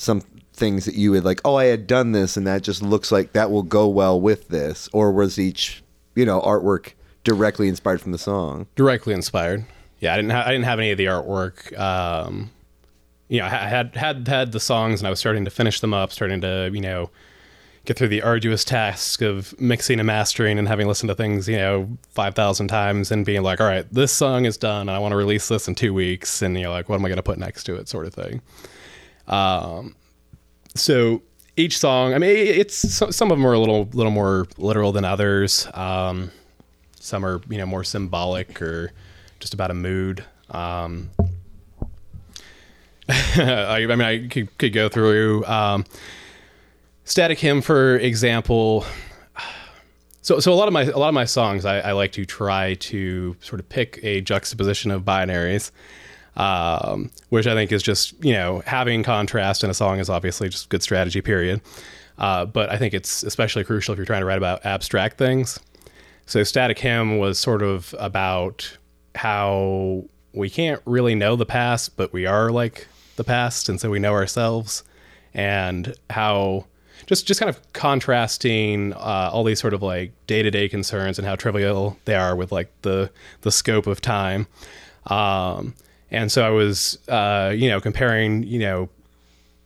some things that you would like, oh, I had done this, and that just looks like that will go well with this, or was each you know artwork directly inspired from the song? directly inspired. Yeah, I didn't. Ha- I didn't have any of the artwork. Um, you know, I had had had the songs, and I was starting to finish them up, starting to you know get through the arduous task of mixing and mastering, and having listened to things you know five thousand times, and being like, all right, this song is done. And I want to release this in two weeks, and you know, like, what am I going to put next to it, sort of thing. Um, so each song, I mean, it's some of them are a little little more literal than others. Um, some are you know more symbolic or just about a mood. Um, (laughs) I, I mean, I could, could go through um, Static Hymn, for example. So, so a lot of my a lot of my songs, I, I like to try to sort of pick a juxtaposition of binaries, um, which I think is just you know having contrast in a song is obviously just good strategy. Period. Uh, but I think it's especially crucial if you're trying to write about abstract things. So Static Hymn was sort of about how we can't really know the past, but we are like the past, and so we know ourselves, and how just just kind of contrasting uh, all these sort of like day to day concerns and how trivial they are with like the the scope of time. Um, and so I was, uh, you know, comparing, you know,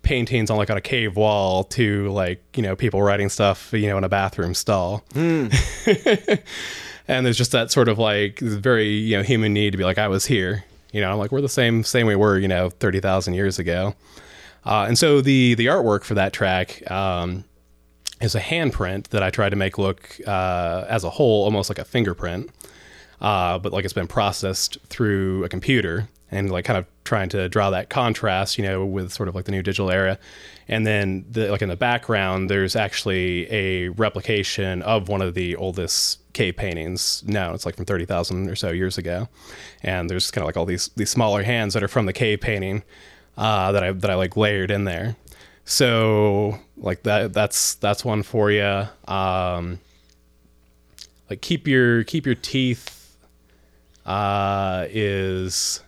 paintings on like on a cave wall to like you know people writing stuff you know in a bathroom stall. (laughs) And there's just that sort of like very you know human need to be like i was here. You know like we're the same same we were you know 30,000 years ago. Uh, and so the the artwork for that track um, is a handprint that i tried to make look uh, as a whole almost like a fingerprint uh, but like it's been processed through a computer and like kind of trying to draw that contrast, you know, with sort of like the new digital era. And then the, like in the background, there's actually a replication of one of the oldest cave paintings known. It's like from 30,000 or so years ago. And there's kind of like all these, these smaller hands that are from the cave painting uh, that I, that I like layered in there. So like that, that's, that's one for you. Um, like keep your, keep your teeth, uh, is,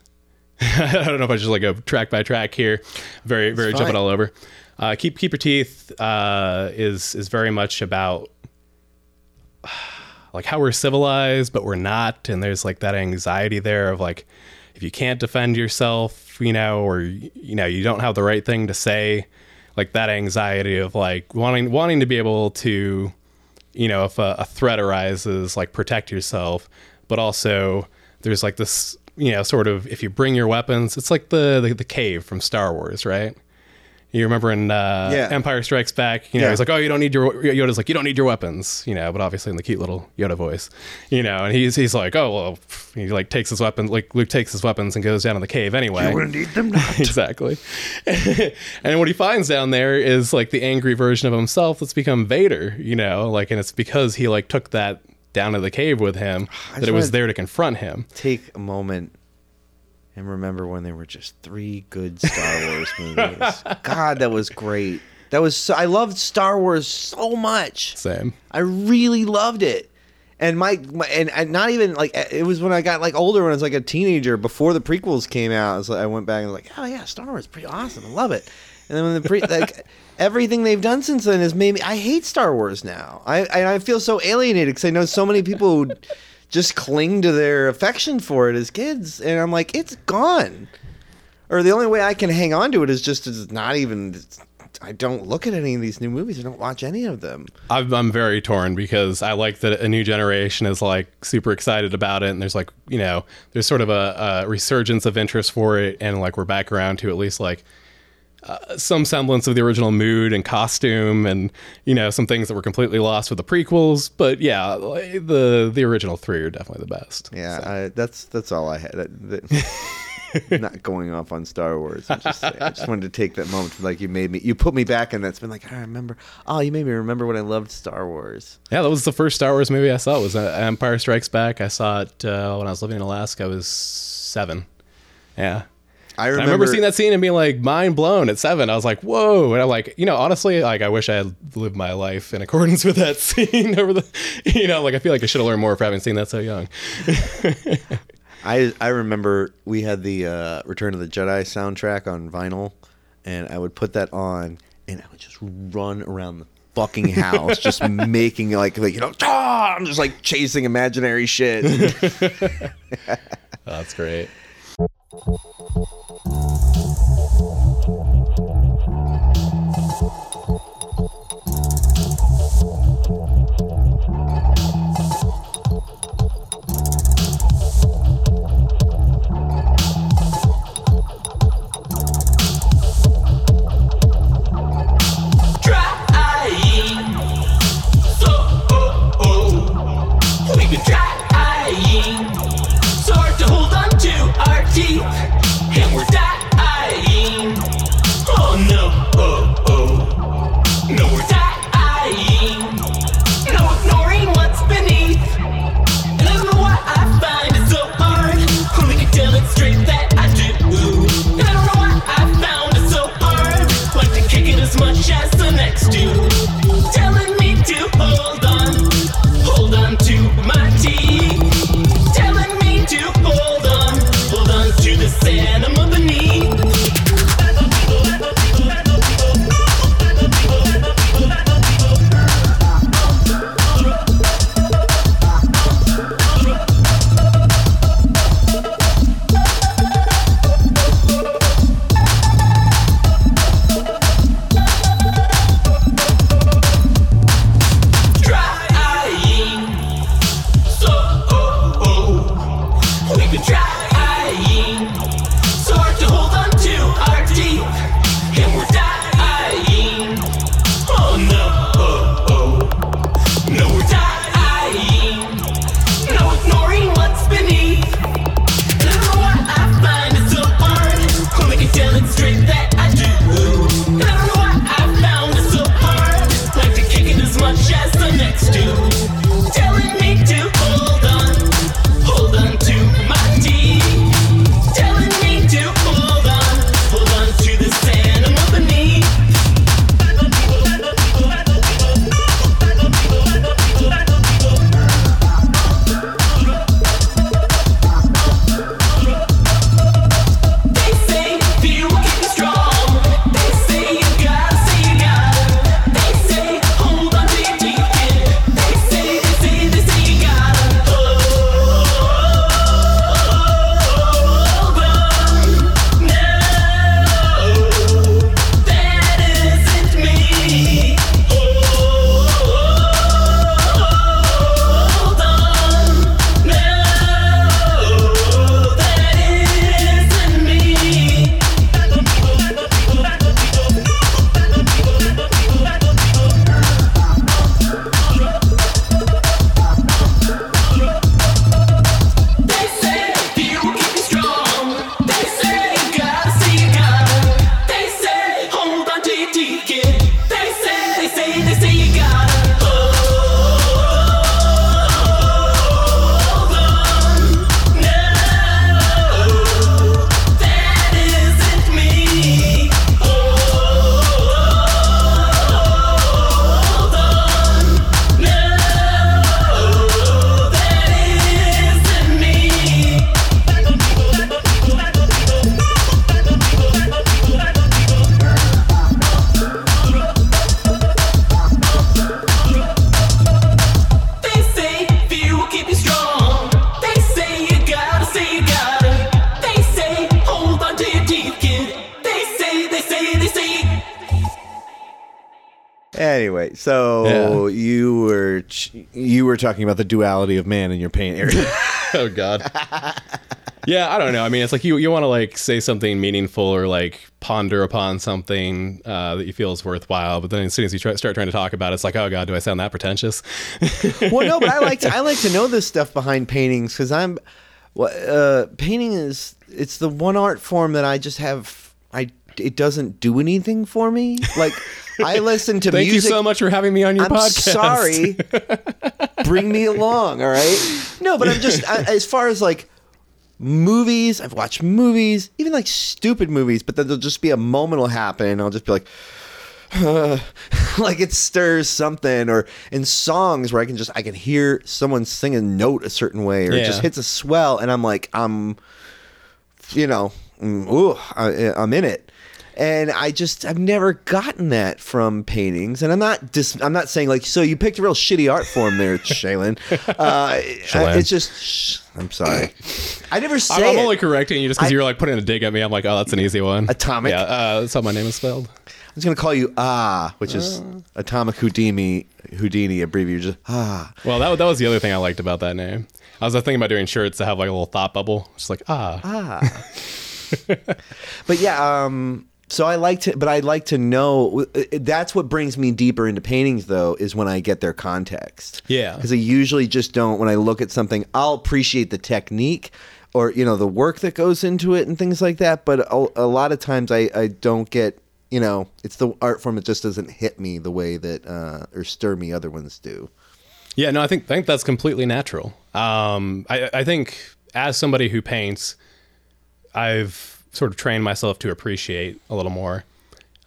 (laughs) I don't know if I just like go track by track here, very very fine. jumping all over. Uh, keep keep your teeth uh, is is very much about (sighs) like how we're civilized, but we're not, and there's like that anxiety there of like if you can't defend yourself, you know, or you know you don't have the right thing to say, like that anxiety of like wanting wanting to be able to, you know, if a, a threat arises, like protect yourself, but also there's like this you know, sort of if you bring your weapons, it's like the the, the cave from Star Wars, right? You remember in uh, Yeah. Empire Strikes Back, you know, Yeah. he's like, "Oh, you don't need your Yoda's like, you don't need your weapons," you know, but obviously in the cute little Yoda voice, you know, and he's he's like, "Oh, well," he like takes his weapons, like Luke takes his weapons and goes down in the cave anyway. You will need them not. (laughs) exactly. (laughs) and what he finds down there is like the angry version of himself that's become Vader, you know, like, and it's because he like took that down to the cave with him (sighs) that it was there to confront him. Take a moment and remember when there were just three good Star Wars (laughs) movies. God, that was great. That was so, I loved Star Wars so much. Same. I really loved it. And my, my and, and not even like it was when I got like older when I was like a teenager before the prequels came out. I, like, I went back and was like, oh yeah, Star Wars pretty awesome. I love it. And then when the pre like (laughs) everything they've done since then has made me I hate Star Wars now. I and I feel so alienated because I know so many people who (laughs) just cling to their affection for it as kids, and I'm like, it's gone. Or the only way I can hang on to it is just to not even. I don't look at any of these new movies. I don't watch any of them. I'm, I'm very torn because I like that a new generation is like super excited about it, and there's like you know there's sort of a, a resurgence of interest for it, and like we're back around to at least like uh, some semblance of the original mood and costume, and you know some things that were completely lost with the prequels. But yeah, like, the the original three are definitely the best. Yeah, I, that's that's all I had. That, that- (laughs) not going off on Star Wars. Just I just wanted to take that moment. Like you made me, you put me back, in that's been like I remember. Oh, you made me remember when I loved Star Wars. Yeah, that was the first Star Wars movie I saw. it Was uh, Empire Strikes Back. I saw it uh, when I was living in Alaska. I was seven. Yeah. I remember, I remember seeing that scene and being like mind blown at seven. I was like, whoa. And I'm like, you know, honestly, like I wish I had lived my life in accordance (laughs) with that scene over the, you know, like I feel like I should have learned more for having seen that so young. (laughs) I I remember we had the uh, Return of the Jedi soundtrack on vinyl, and I would put that on, and I would just run around the fucking house, just (laughs) making like like you know, "Ah!" I'm just like chasing imaginary shit. Oh, that's great. Thank you. as much as the next dude. Telling me to hold Anyway, so you were you were talking about the duality of man in your paint area. (laughs) oh god yeah i don't know i mean it's like you, you want to like say something meaningful or like ponder upon something uh, that you feel is worthwhile but then as soon as you try, start trying to talk about it it's like oh god do i sound that pretentious (laughs) well, no, but I like to, I like to know this stuff behind paintings because I'm, uh, painting is it's the one art form that I just have. I it doesn't do anything for me. Like I listen to thank music. you so much for having me on your I'm podcast sorry. (laughs) Bring me along, all right? No, but I'm just I, as far as like movies. I've watched movies, even like stupid movies, but then there'll just be a moment will happen, and I'll just be like. (sighs) like it stirs something or in songs where i can just i can hear someone sing a note a certain way or it just hits a swell and i'm like i'm you know mm, ooh, I, i'm in it and i just i've never gotten that from paintings and i'm not dis, i'm not saying like so you picked a real shitty art form there (laughs) shaylin uh, it's just shh, i'm sorry i never I'm, say I'm it. only correcting you just because you're like putting a dig at me. I'm like, oh, that's an easy one. Atomic. Yeah, uh, that's how my name is spelled. I was gonna call you Ah, which is Atomic Houdini, Houdini abbreviated. Just Ah, Well, that, that was the other thing I liked about that name. I was thinking about doing shirts that have like a little thought bubble. Just like, ah. ah. (laughs) but yeah, um, so I like to, but I like to know. That's what brings me deeper into paintings, though, is when I get their context. Yeah. because I usually just don't. When I look at something, I'll appreciate the technique. Or you know the work that goes into it and things like that, but a, a lot of times I, I don't get you know it's the art form that just doesn't hit me the way that uh, or stir me other ones do. Yeah, no, I think I think that's completely natural. Um, I, I think as somebody who paints, I've sort of trained myself to appreciate a little more.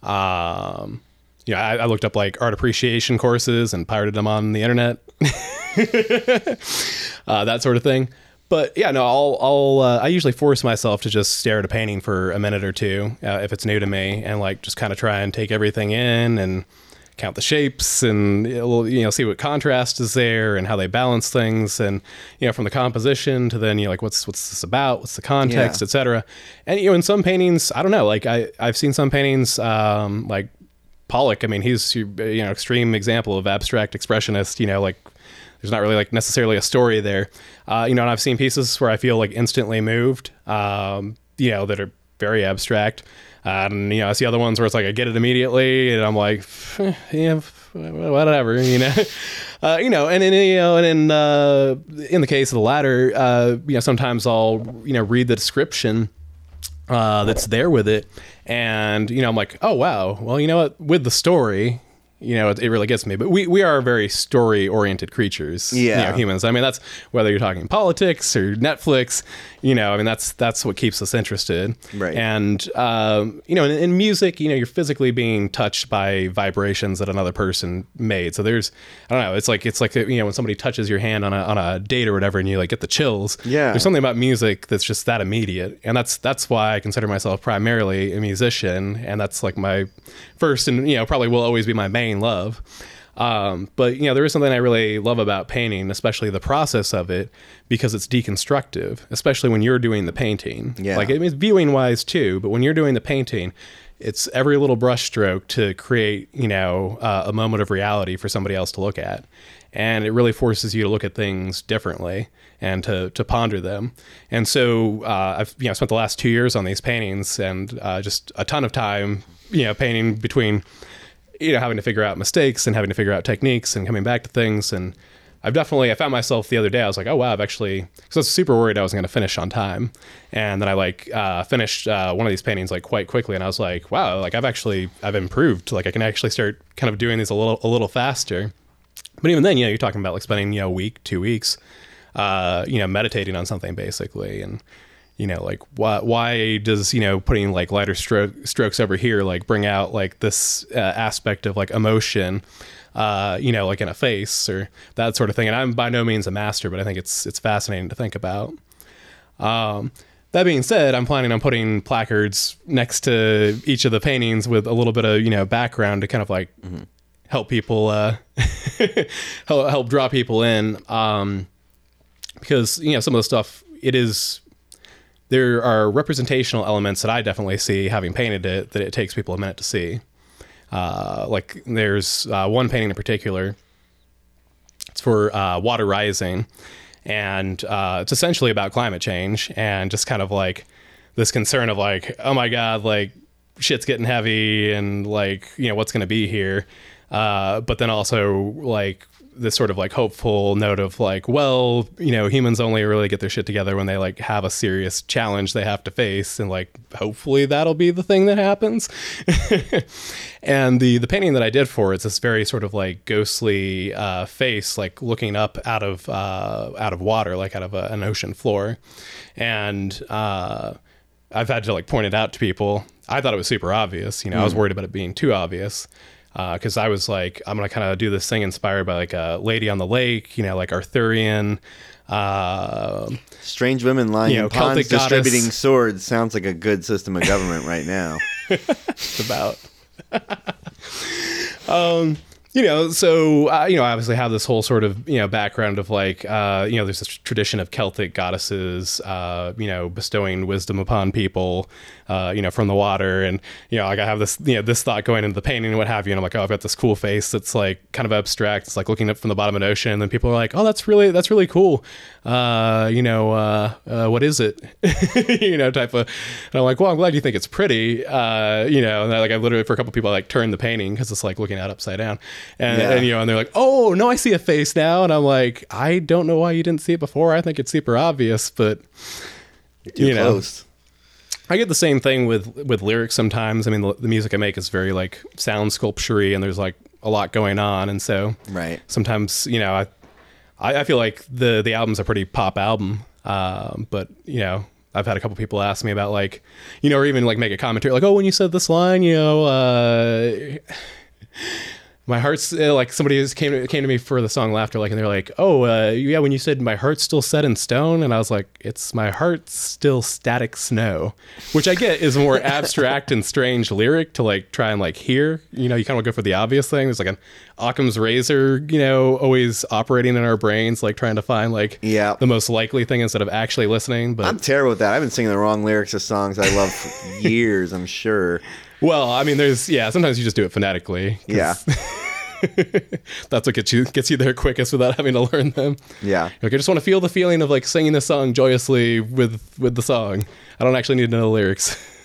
Um, I, I looked up like art appreciation courses and pirated them on the internet, (laughs) uh, that sort of thing. But yeah, no, I'll, I'll uh, I usually force myself to just stare at a painting for a minute or two uh, if it's new to me, and like just kind of try and take everything in and count the shapes and you know see what contrast is there and how they balance things. And you know from the composition to then you know like what's what's this about? What's the context Yeah. etc and you know in some paintings i don't know like i i've seen some paintings um like pollock i mean he's you know extreme example of abstract expressionist you know like there's not really like necessarily a story there. Uh, you know and i've seen pieces where i feel like instantly moved um, you know that are very abstract and you know i see other ones where it's like i get it immediately and i'm like eh, yeah whatever you know (laughs) uh, you know and in you know and in uh, in the case of the latter uh, you know sometimes i'll you know read the description uh, that's there with it. And, you know, I'm like, oh, wow. Well, you know what? With the story, you know, it, it really gets me. But we, we are very story oriented creatures, you Yeah. know, humans. I mean, that's whether you're talking politics or Netflix, you know, I mean, that's that's what keeps us interested. Right. And, um, you know, in, in music, you know, you're physically being touched by vibrations that another person made. So there's, I don't know, it's like, it's like, you know, when somebody touches your hand on a, on a date or whatever and you like get the chills. Yeah. There's something about music that's just that immediate and that's that's why i consider myself primarily a musician and that's like my first and you know probably will always be my main love. Um, but you know there is something i really love about painting especially the process of it because it's deconstructive especially when you're doing the painting. Yeah. like it means viewing wise too but when you're doing the painting it's every little brushstroke to create you know uh, a moment of reality for somebody else to look at. And it really forces you to look at things differently and to, to ponder them. And so uh, i've you know spent the last two years on these paintings and uh, just a ton of time you know painting between you know having to figure out mistakes and having to figure out techniques and coming back to things. And I've definitely I found myself the other day I was like oh wow I've actually because I was super worried I wasn't going to finish on time. And then I like uh, finished uh, one of these paintings like quite quickly. And I was like wow like I've actually I've improved. Like I can actually start kind of doing these a little a little faster. But even then you know you're talking about like spending you know a week two weeks uh, you know meditating on something basically. And you know like why why does you know putting like lighter stroke, strokes over here like bring out like this uh, aspect of like emotion uh you know like in a face or that sort of thing? And i'm by no means a master but i think it's it's fascinating to think about. Um that being said i'm planning on putting placards next to each of the paintings with a little bit of you know background to kind of like help people uh (laughs) help, help draw people in um because you know some of the stuff it is there are representational elements that I definitely see having painted it that it takes people a minute to see. Uh, like there's uh, one painting in particular. It's for uh, water rising, and uh, it's essentially about climate change and just kind of like this concern of like, oh my god, like shit's getting heavy and like you know what's going to be here. Uh, but then also like this sort of like hopeful note of like, well, you know, humans only really get their shit together when they like have a serious challenge they have to face, and like hopefully that'll be the thing that happens. (laughs) and the the painting that I did for it's this very sort of like ghostly uh, face, like looking up out of uh, out of water, like out of a, an ocean floor, and uh, I've had to like point it out to people. I thought it was super obvious. You know, I was worried about it being too obvious because I was like, I'm gonna kind of do this thing inspired by like a lady on the lake, you know, like Arthurian. Uh, Strange women lying You know, in ponds Celtic goddess. distributing swords sounds like a good system of government right now. (laughs) it's about. (laughs) um, you know, so uh, you know, I obviously have this whole sort of you know background of like uh, you know, there's this tradition of Celtic goddesses, uh, you know, bestowing wisdom upon people, uh, you know, from the water, and you know, like I have this you know this thought going into the painting and what have you, and I'm like, oh, I've got this cool face that's like kind of abstract. It's like looking up from the bottom of an ocean, and then people are like, oh, that's really that's really cool. Uh, you know, uh, what is it? (laughs) you know, type of. And I'm like, well, I'm glad you think it's pretty. You know, and I, like I literally for a couple people I like turned the painting because it's like looking at upside down, and, Yeah. and you know, and they're like, oh no, I see a face now, and I'm like, I don't know why you didn't see it before. I think it's super obvious, but you know, close. I get the same thing with with lyrics sometimes. I mean, the, the music I make is very like sound sculpture and there's like a lot going on, and so Right. sometimes you know I I, I feel like the the album's a pretty pop album, um, but you know. I've had a couple people ask me about like, you know, or even like make a commentary like, oh, when you said this line, you know, uh, my heart's uh, like somebody just came to, came to me for the song laughter like and they're like oh uh, yeah when you said my heart's still set in stone and i was like it's my heart's still static snow which i get is a more (laughs) abstract and strange lyric to like try and like hear you know you kind of go for the obvious thing there's like an occam's razor you know always operating in our brains like trying to find like Yeah. the most likely thing instead of actually listening but I'm terrible with that. I've been singing the wrong lyrics of songs I love for (laughs) years, I'm sure. well i mean there's yeah sometimes you just do it phonetically Yeah. (laughs) (laughs) that's what gets you gets you there quickest without having to learn them Yeah. Like I just want to feel the feeling of like singing the song joyously with with the song. I don't actually need to know the lyrics. (laughs)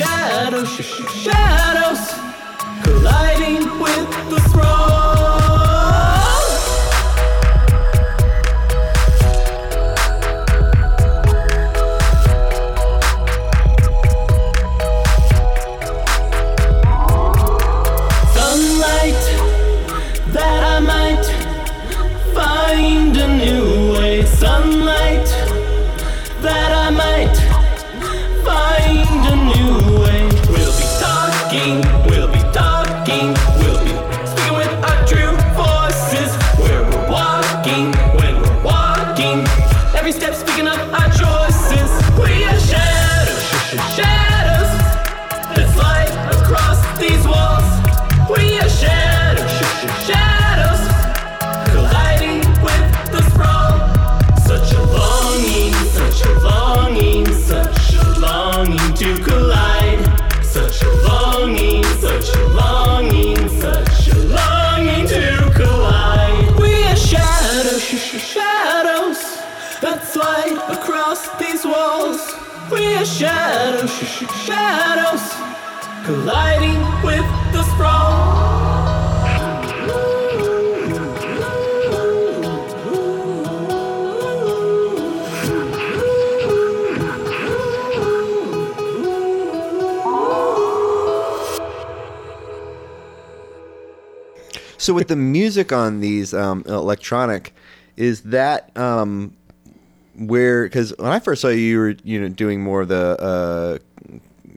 We on these um, electronic, is that um, where? Because when I first saw you, you were you know doing more of the uh,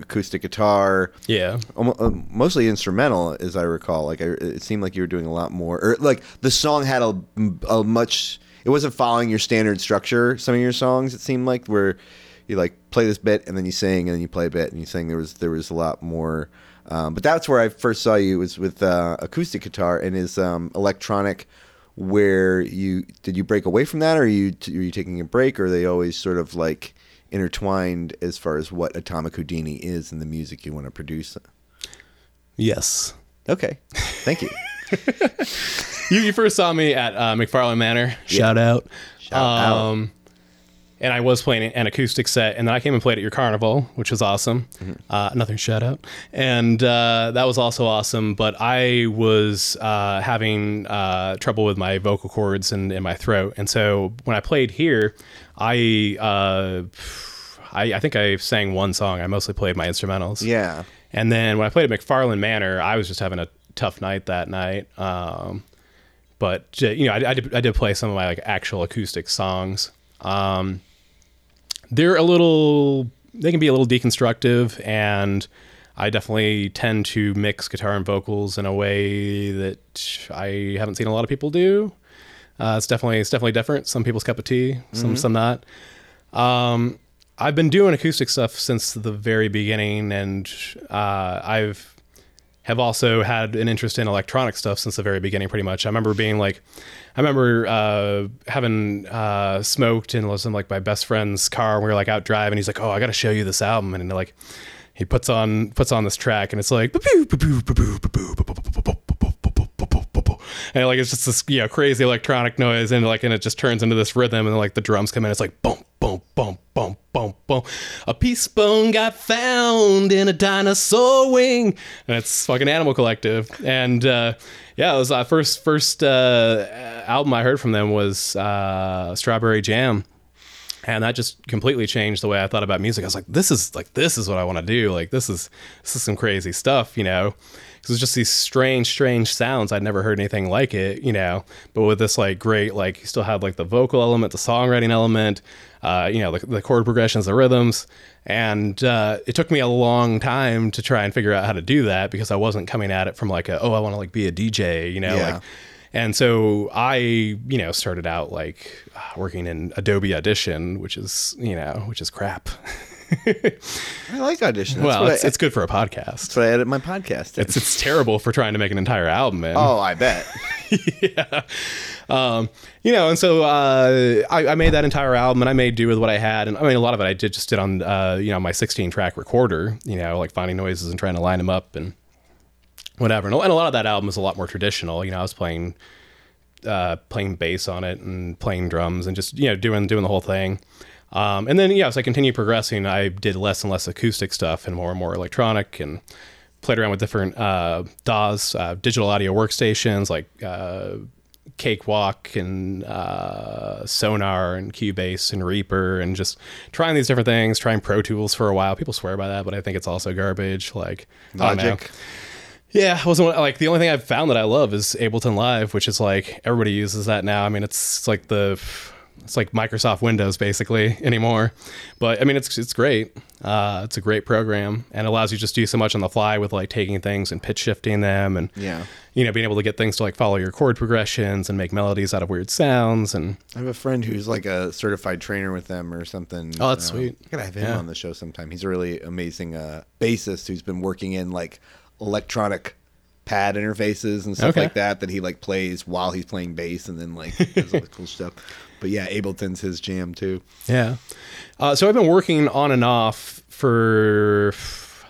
acoustic guitar, Yeah. uh, mostly instrumental, as I recall. Like I, it seemed like you were doing a lot more, or like the song had a, a much. It wasn't following your standard structure. Some of your songs, it seemed like, where you like play this bit and then you sing and then you play a bit and you sing. There was there was a lot more. Um, but that's where I first saw you was with uh, acoustic guitar and is um, electronic. Where you did you break away from that, or are you are you taking a break, or are they always sort of like intertwined as far as what Atomic Houdini is and the music you want to produce? Yes. Okay, thank you. (laughs) You, you first saw me at uh, McFarland Manor. Shout out. Shout out. And I was playing an acoustic set, and then I came and played at your carnival, which was awesome. Mm-hmm. Uh, another shout out, and uh, that was also awesome. But I was uh, having uh, trouble with my vocal cords and in my throat, and so when I played here, I, uh, I I think I sang one song. I mostly played my instrumentals. Yeah. And then when I played at McFarland Manor, I was just having a tough night that night. Um, but you know, I, I, did, I did play some of my like actual acoustic songs. Um, they're a little, they can be a little deconstructive, and I definitely tend to mix guitar and vocals in a way that I haven't seen a lot of people do. Uh, it's definitely it's definitely different. Some people's cup of tea, some some not. Um, I've been doing acoustic stuff since the very beginning, and uh, I've have also had an interest in electronic stuff since the very beginning. Pretty much, I remember being like, I remember uh, having uh, smoked and listened like my best friend's car. We were like out driving. He's like, "Oh, I got to show you this album," and like he puts on puts on this track, and it's like. And like it's just this you know crazy electronic noise, and like and it just turns into this rhythm, and like the drums come in. It's like boom, boom, boom, boom, boom. A peace bone got found in a dinosaur wing, and it's fucking Animal Collective. And uh, yeah, it was uh, first first uh, album I heard from them was uh, Strawberry Jam and that just completely changed the way I thought about music. I was like, this is like this is what I want to do. Like this is this is some crazy stuff, you know. Because it's just these strange, strange sounds. I'd never heard anything like it, you know. But with this like great, like you still had like the vocal element, the songwriting element, uh, you know, the, the chord progressions, the rhythms, and uh, it took me a long time to try and figure out how to do that because I wasn't coming at it from like a oh I want to like be a DJ, you know, Yeah. like and so I, you know, started out like working in Adobe Audition, which is, you know, which is crap. (laughs) (laughs) I like audition. That's well, it's, I, it's good for a podcast. what I edit my podcast. in. It's it's terrible for trying to make an entire album in. oh, I bet. (laughs) Yeah, um, you know, and so uh, I, I made that entire album, and I made do with what I had, and I mean, a lot of it I did just did on, uh, you know, my 16 track recorder. You know, like finding noises and trying to line them up and whatever. And a and a lot of that album is a lot more traditional. You know, I was playing uh, playing bass on it and playing drums and just you know doing doing the whole thing. Um, and then yeah, as I continued progressing, I did less and less acoustic stuff and more and more electronic and played around with different uh, DAWs, uh, digital audio workstations like uh, Cakewalk and uh, Sonar and Cubase and Reaper and just trying these different things, trying Pro Tools for a while. People swear by that, but I think it's also garbage. Like I don't know. Logic. Yeah, I wasn't like the only thing I've found that I love is Ableton Live, which is like everybody uses that now. I mean, it's, it's like the it's like Microsoft Windows basically anymore. But I mean, it's it's great. Uh, it's a great program and allows you to just do so much on the fly with like taking things and pitch shifting them and Yeah. you know being able to get things to like follow your chord progressions and make melodies out of weird sounds and I have a friend who's like a certified trainer with them or something. Oh, that's Uh, sweet. I gotta have him Yeah. on the show sometime. He's a really amazing uh, bassist who's been working in like electronic pad interfaces and stuff Okay. like that that he like plays while he's playing bass and then like does all the cool (laughs) stuff. But yeah, Ableton's his jam too. Yeah. Uh, so I've been working on and off for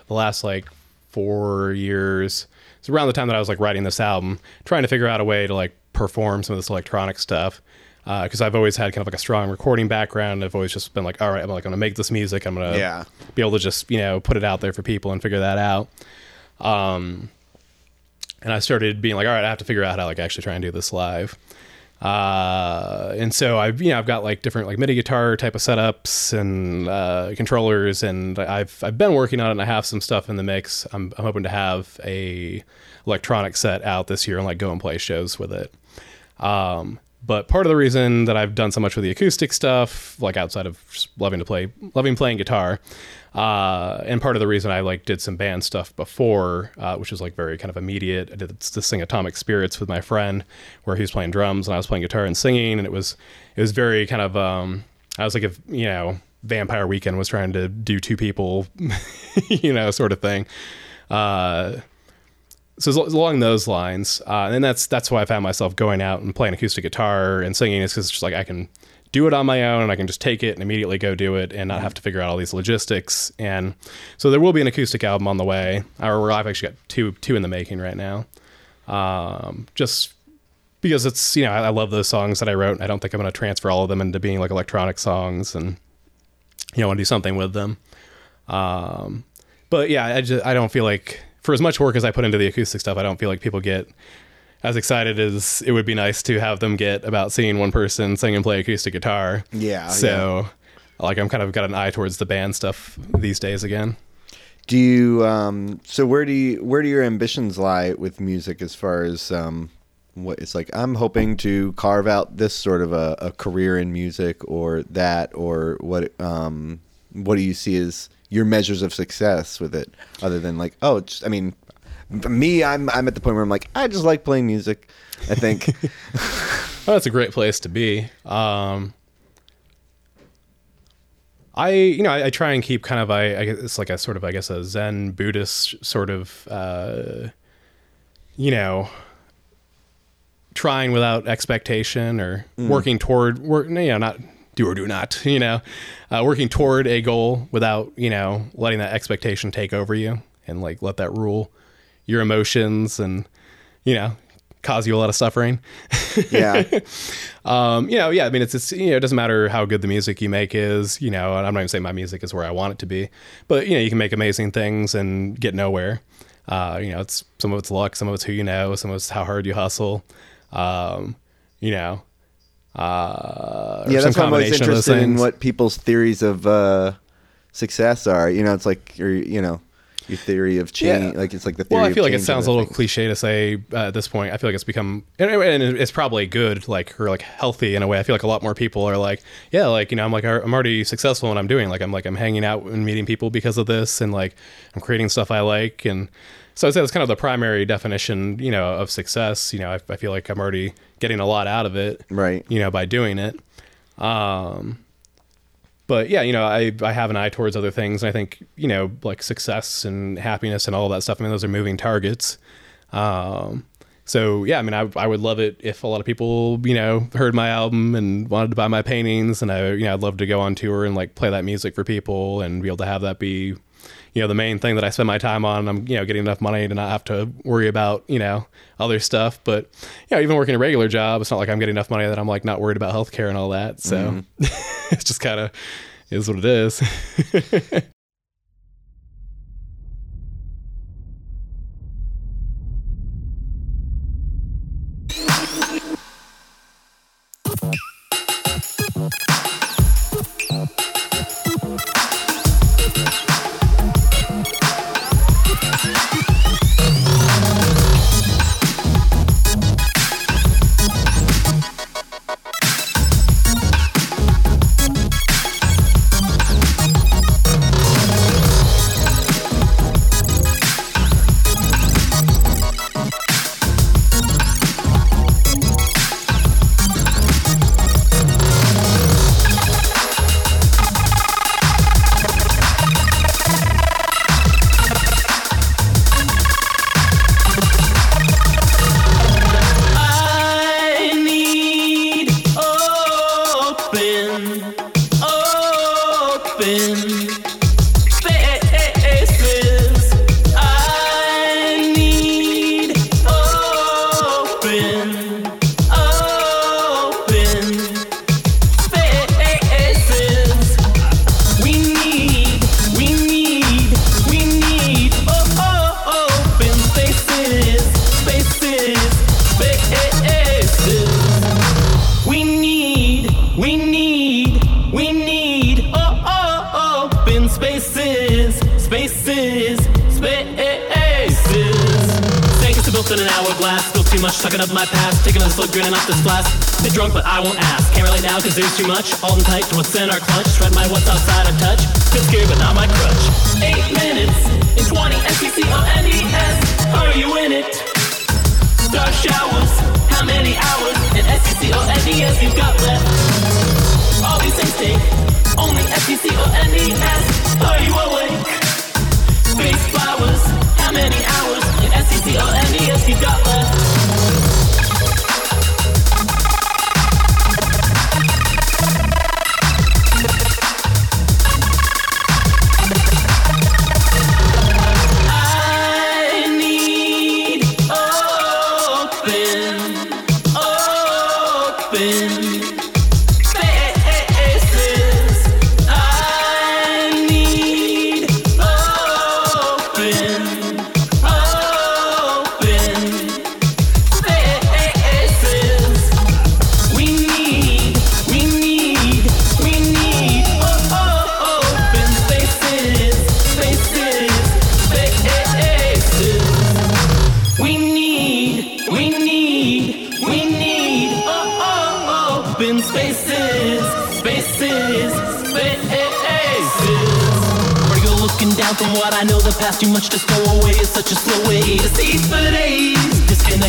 the last like four years. It's around the time that I was like writing this album, trying to figure out a way to like perform some of this electronic stuff. because I've always had kind of like a strong recording background. I've always just been like, all right, I'm like going to make this music. I'm going to Yeah. be able to just you know put it out there for people and figure that out. Um, and I started being like, all right, I have to figure out how to like actually try and do this live. Uh, and so I've you know I've got like different like MIDI guitar type of setups and uh, controllers, and I've I've been working on it, and I have some stuff in the mix. I'm I'm hoping to have a electronic set out this year and like go and play shows with it. Um, but part of the reason that I've done so much with the acoustic stuff, like outside of loving to play, loving playing guitar, uh, and part of the reason I like did some band stuff before, uh, which was like very kind of immediate. I did this thing Atomic Spirits with my friend, where he was playing drums and I was playing guitar and singing, and it was it was very kind of um, I was like if you know Vampire Weekend was trying to do two people, (laughs) you know, sort of thing. Uh, so it's along those lines, uh, and that's that's why I found myself going out and playing acoustic guitar and singing. Is because it's just like I can do it on my own, and I can just take it and immediately go do it, and not have to figure out all these logistics. And so there will be an acoustic album on the way, or I've actually got two two in the making right now. Um, just because it's you know I, I love those songs that I wrote, I don't think I'm going to transfer all of them into being like electronic songs, and you know want to do something with them. Um, but yeah, I just I don't feel like for as much work as I put into the acoustic stuff, I don't feel like people get as excited as it would be nice to have them get about seeing one person sing and play acoustic guitar. Yeah, So like I'm kind of got an eye towards the band stuff these days again. Do you um so where do you where do your ambitions lie with music as far as um what it's like I'm hoping to carve out this sort of a, a career in music or that or what um what do you see as your measures of success with it other than like oh I mean me I'm I'm at the point where I'm like I just like playing music I think. (laughs) (laughs) Well, that's a great place to be. Um, I, you know, I, I try and keep kind of, I, I guess it's like a sort of, I guess, a Zen Buddhist sort of, uh, you know, trying without expectation or working toward, work, you know, not do or do not, (laughs) you know, uh, working toward a goal without, you know, letting that expectation take over you and like let that rule your emotions and, you know, cause you a lot of suffering. yeah (laughs) um, you know, yeah, I mean, it's, it's, you know, it doesn't matter how good the music you make is, you know, I'm not even saying my music is where I want it to be, but, you know, you can make amazing things and get nowhere. Uh, you know, it's some of it's luck, some of it's who you know, some of it's how hard you hustle. Um, you know, uh, yeah that's why I'm always combination of those interested in what people's theories of uh success are you know it's like your you know your theory of change Yeah. like it's like the theory Well, I feel like it sounds a little things. cliche to say uh, at this point. I feel like it's become, and, and it's probably good, like or like healthy in a way. I feel like a lot more people are like, yeah, like you know, I'm like I'm already successful in what I'm doing. Like I'm like I'm hanging out and meeting people because of this, and like I'm creating stuff I like, and so I'd say that's kind of the primary definition, you know, of success. You know, I, I feel like I'm already getting a lot out of it, Right. You know, by doing it. Um, but yeah, you know, I I have an eye towards other things, and I think you know, like success and happiness and all that stuff. I mean, those are moving targets. Um, so yeah, I mean, I I would love it if a lot of people you know heard my album and wanted to buy my paintings, and I you know I'd love to go on tour and like play that music for people and be able to have that be you know the main thing that I spend my time on. I'm you know getting enough money to not have to worry about you know other stuff. But you know even working a regular job, it's not like I'm getting enough money that I'm like not worried about healthcare and all that. So mm-hmm. (laughs) it's just kind of is what it is. (laughs)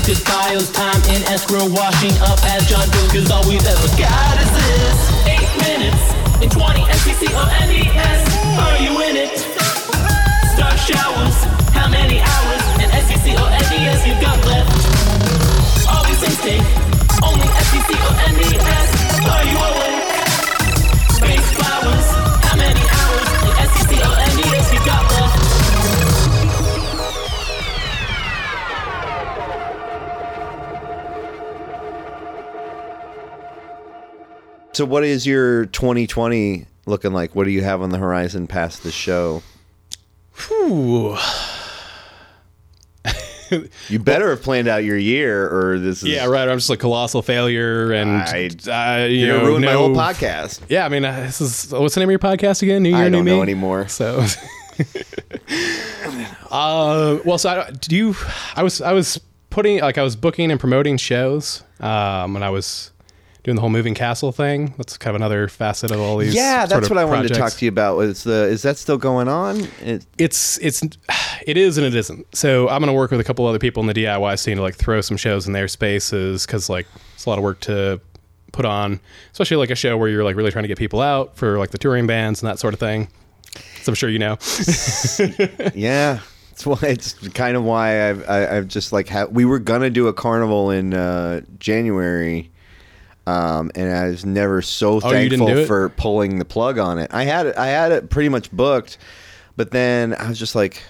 Disconnected bios, time in escrow, washing up as John goes. Cause all we've ever got is this. Eight minutes in 20 S-E-C-O-N-E-S. Are you in it? Star showers. How many hours So, what is your 2020 looking like? What do you have on the horizon past the show? You better have planned out your year, or this is Yeah, right. I'm just a colossal failure, and I- uh, you know, gonna my whole podcast. Yeah, I mean, uh, this is what's the name of your podcast again? New Year, I New don't Me. know anymore. So, (laughs) uh, well, so I, do you? I was I was putting like I was booking and promoting shows um, when I was doing the whole moving castle thing. That's kind of another facet of all these. Yeah, that's what I wanted to talk to you about. Was the is that still going on? It, It's it's it is and it isn't. So I'm gonna work with a couple other people in the DIY scene to like throw some shows in their spaces because like it's a lot of work to put on, especially like a show where you're like really trying to get people out for like the touring bands and that sort of thing. So I'm sure you know. (laughs) yeah, it's why it's kind of why I've I, I've just like ha- we were gonna do a carnival in uh, January. Um, and I was never so Oh, thankful for pulling the plug on it. I had it, I had it pretty much booked, but then I was just like,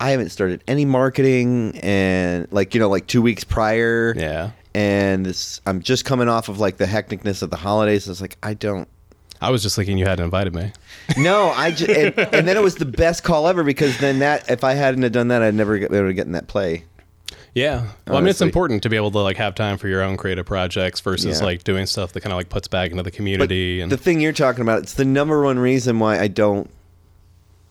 I haven't started any marketing, and like you know, like two weeks prior, yeah. and this I'm just coming off of like the hecticness of the holidays. I was like, I don't. I was just thinking you hadn't invited me. No, I just and, (laughs) and then it was the best call ever because then that if I hadn't have done that, I'd never get to get in that play. Yeah. Well, I mean, it's important to be able to like have time for your own creative projects versus Yeah. like doing stuff that kind of like puts back into the community. and The thing you're talking about, it's the number one reason why I don't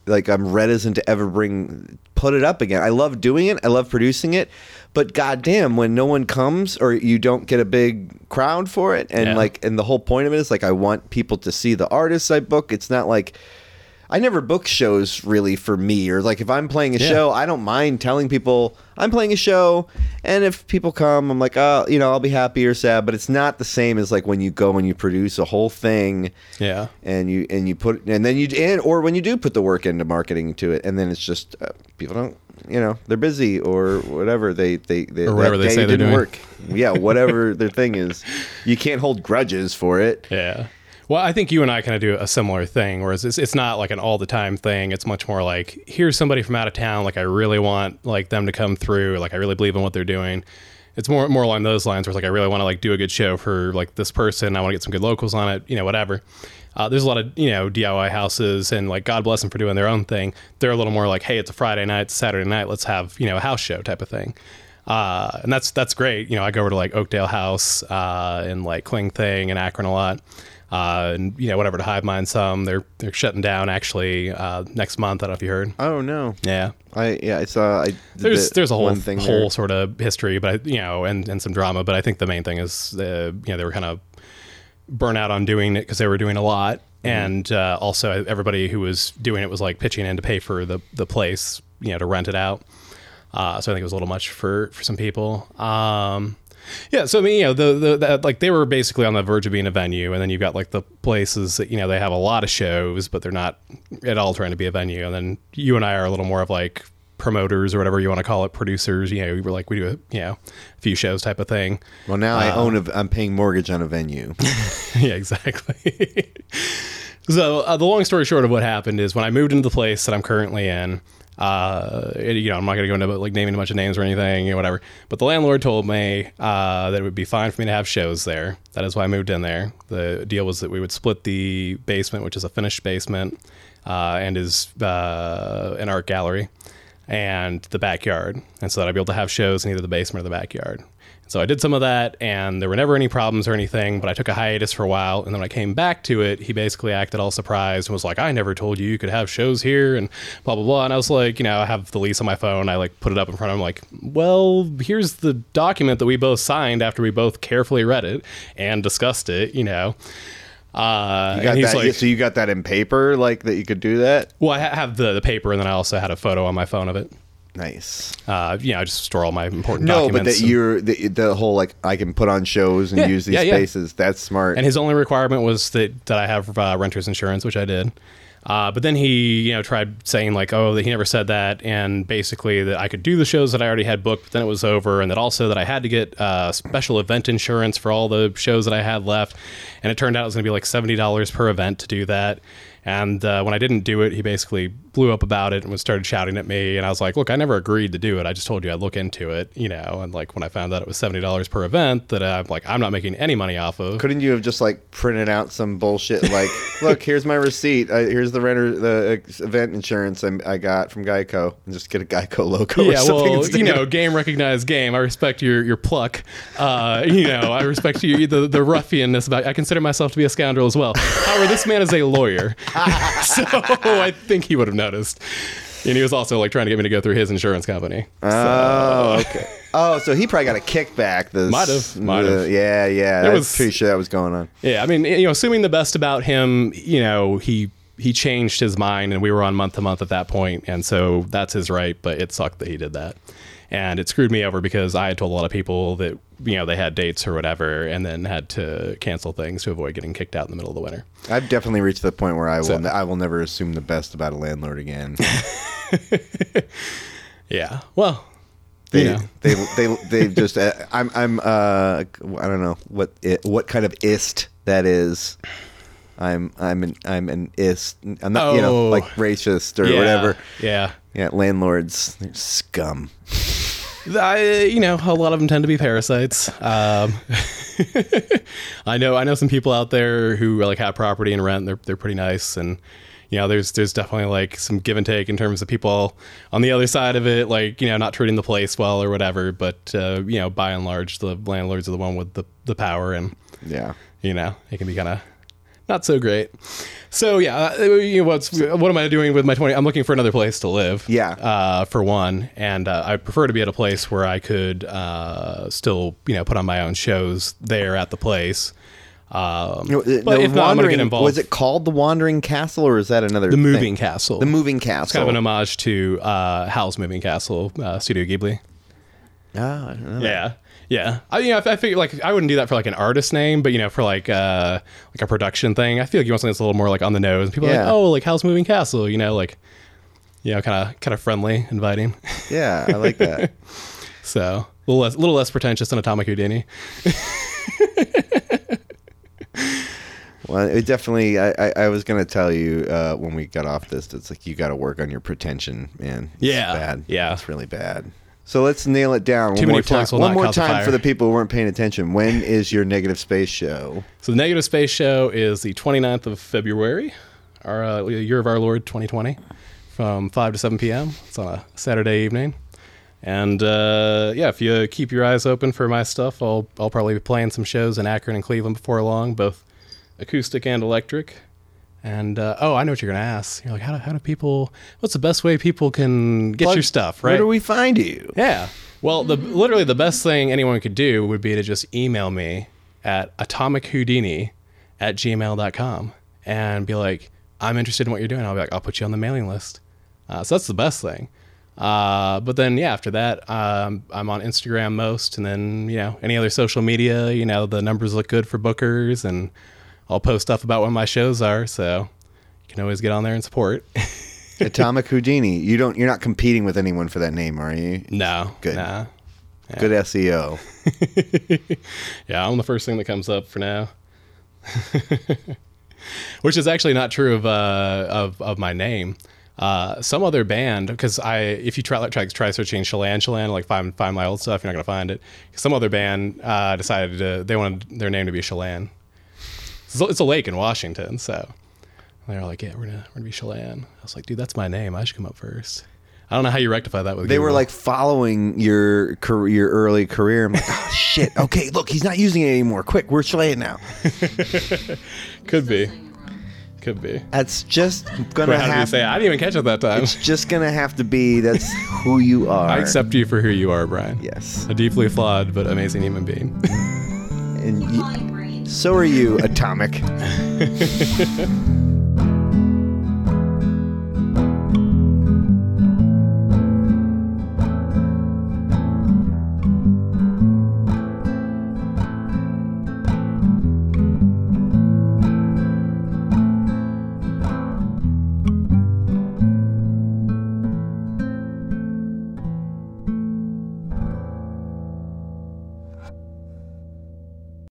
like I'm reticent to ever bring put it up again. I love doing it. I love producing it. But goddamn, when no one comes or you don't get a big crowd for it, and Yeah. like, and the whole point of it is like I want people to see the artists I book. It's not like I never book shows really for me, or like if I'm playing a Yeah. show, I don't mind telling people I'm playing a show, and if people come, I'm like, oh, you know, I'll be happy or sad. But it's not the same as like when you go and you produce a whole thing yeah. and you and you put and then you and or when you do put the work into marketing to it and then it's just uh, people don't you know they're busy or whatever they they, they Or whatever they say they're didn't doing. work yeah whatever (laughs) their thing is you can't hold grudges for it Yeah. Well, I think you and I kind of do a similar thing, whereas it's, it's not like an all the time thing. It's much more like here's somebody from out of town. Like I really want like them to come through. Like I really believe in what they're doing. It's more more along those lines where it's like I really want to like do a good show for like this person. I want to get some good locals on it. You know, whatever. Uh, there's a lot of you know DIY houses and like God bless them for doing their own thing. They're a little more like, hey, it's a Friday night, it's Saturday night. Let's have you know a house show type of thing. Uh, and that's that's great. You know, I go over to like Oakdale House uh, and like Kling Thing and Akron a lot. Uh, and you know whatever to hive mind some. They're they're shutting down actually uh, next month. I don't know if you heard. Oh no. Yeah, I yeah I saw. I there's the there's a whole thing whole there. sort of history, but I, you know, and and some drama. But I think the main thing is uh, you know they were kind of burnt out on doing it because they were doing a lot, Mm-hmm. and uh, also everybody who was doing it was like pitching in to pay for the the place, you know, to rent it out. Uh, so I think it was a little much for for some people. Um, yeah, so I mean, you know, the, the, the like they were basically on the verge of being a venue, and then you've got like the places that you know they have a lot of shows, but they're not at all trying to be a venue. And then you and I are a little more of like promoters or whatever you want to call it, producers. You know, we were like we do a you know a few shows type of thing. Well, now I Uh, own a. I'm paying mortgage on a venue. (laughs) yeah, exactly. (laughs) so uh, the long story short of what happened is when I moved into the place that I'm currently in. Uh, you know, I'm not going to go into like naming a bunch of names or anything or whatever. But the landlord told me uh, that it would be fine for me to have shows there. That is why I moved in there. The deal was that we would split the basement, which is a finished basement, uh, and is uh, an art gallery, and the backyard, and so that I'd be able to have shows in either the basement or the backyard. So I did some of that, and there were never any problems or anything. But I took a hiatus for a while, and then when I came back to it, he basically acted all surprised and was like, "I never told you you could have shows here," and blah blah blah. And I was like, you know, I have the lease on my phone. I like put it up in front of him, like, well, here's the document that we both signed after we both carefully read it and discussed it. You know. Uh, You got he's that, like, so you got that in paper, like that you could do that. well, I have the, the paper, and then I also had a photo on my phone of it. Nice. Uh, you know, I just store all my important No, but that and- you're the, the whole like I can put on shows and Yeah, use these yeah, yeah. spaces. That's smart. and his only requirement was that that I have uh, renter's insurance, which I did. Uh, but then he, you know, tried saying like, oh, that he never said that, and basically that I could do the shows that I already had booked, but then it was over, and that also that I had to get uh, special event insurance for all the shows that I had left, and it turned out it was going to be like seventy dollars per event to do that. And uh, when I didn't do it, he basically blew up about it and was started shouting at me. And I was like, "Look, I never agreed to do it. I just told you I'd look into it, you know." And like when I found out it was seventy dollars per event, that I'm like, I'm not making any money off of. Couldn't you have just like printed out some bullshit like, (laughs) look, here's my receipt. Uh, here's the renter, the uh, event insurance I, I got from Geico, and just get a Geico logo. or yeah, something well, you know, game recognized game. I respect your your pluck. Uh, you know, I respect you the the ruffianness about. I consider myself to be a scoundrel as well. However, this man is a lawyer, (laughs) so I think he would have noticed. And he was also like trying to get me to go through his insurance company. Oh, okay. Oh, so he probably got a kickback. This Might have, might have. Yeah, yeah. I'm was- pretty sure that was going on. Yeah, I mean, you know, assuming the best about him, you know, he he changed his mind, and we were on month to month at that point, and so that's his right. But it sucked that he did that, and it screwed me over because I had told a lot of people that you know they had dates or whatever, and then had to cancel things to avoid getting kicked out in the middle of the winter. I've definitely reached the point where I will So- I will never assume the best about a landlord again. (laughs) Yeah, well, They they they they just uh, I'm I'm uh I don't know what it, what kind of ist that is. I'm I'm an I'm an ist. I'm not you know Oh. like racist or yeah, whatever. Yeah, Yeah, landlords they're scum. I, you know, a lot of them tend to be parasites. Um, (laughs) I know, I know some people out there who like have property and rent. They're they're pretty nice, and you know, there's there's definitely like some give and take in terms of people on the other side of it, like you know, not treating the place well or whatever. But uh, you know, by and large, the landlords are the one with the the power, and Yeah. you know, it can be kind of not so great. So yeah, uh, you know, what's what am I doing with my twenty? I'm looking for another place to live. Yeah. Uh, for one, and uh, I prefer to be at a place where I could uh, still, you know, put on my own shows there at the place. Um, No, the- but the if not, I'm gonna get involved. Was it called the Wandering Castle or is that another the thing? Moving Castle? The Moving Castle. kind of an homage to uh, Howl's Moving Castle, uh, Studio Ghibli. Ah, I don't. Yeah. Yeah, I you know I, I figure like I wouldn't do that for like an artist name, but you know for like uh like a production thing, I feel like you want something that's a little more like on the nose. People are like, oh, like Howl's Moving Castle, you know, like you know, kind of kind of friendly, inviting. Yeah, I like that. (laughs) so a little less, little less pretentious than Atomic Houdini. (laughs) Well, it definitely. I, I, I was gonna tell you uh, when we got off this. It's like you got to work on your pretension, man. It's Yeah, bad. yeah. it's really bad. So let's nail it down. Too one many more time. will One not more cause a time fire. for the people who weren't paying attention. When (laughs) is your negative space show? So the Negative Space Show is the 29th of February, our uh, year of our Lord 2020, from 5 to 7 p.m. It's on a Saturday evening. And uh, yeah, if you keep your eyes open for my stuff, I'll I'll probably be playing some shows in Akron and Cleveland before long, both acoustic and electric. And uh, oh, I know what you're gonna ask. You're like, how do, how do people? What's the best way people can get Plug- your stuff? Right? Where do we find you? Yeah. Well, the literally the best thing anyone could do would be to just email me at atomichoudini at gmail.com and be like, I'm interested in what you're doing. I'll be like, I'll put you on the mailing list. Uh, so that's the best thing. Uh, but then, yeah, after that, um, I'm on Instagram most, and then, you know, any other social media, you know, the numbers look good for bookers, and I'll post stuff about when my shows are. So you can always get on there and support. (laughs) Atomic Houdini. You don't. You're not competing with anyone for that name, are you? no. Good. Nah. Good E SEO. (laughs) Yeah, I'm the first thing that comes up for now. (laughs) Which is actually not true of uh, of of my name. Uh, some other band, because I, if you try try, try searching Chelan Chelan, like find find my old stuff, you're not gonna find it. Some other band uh, decided to they wanted their name to be Chelan. It's, a- it's a lake in Washington, so they were like, yeah, we're gonna we're gonna be Chelan. I was like, dude, that's my name. I should come up first. I don't know how you rectify that with. They were like following your career, your early career. I'm like, oh (laughs) shit. Okay, look, he's not using it anymore. Quick, we're Chilean now. (laughs) could be, could be. That's just gonna Wait, how did you say? it? I didn't even catch it that time. It's just gonna have to be. That's who you (laughs) are. I accept you for who you are, Brian. Yes, A deeply flawed but amazing human being. and y- so are you, Atomic. (laughs)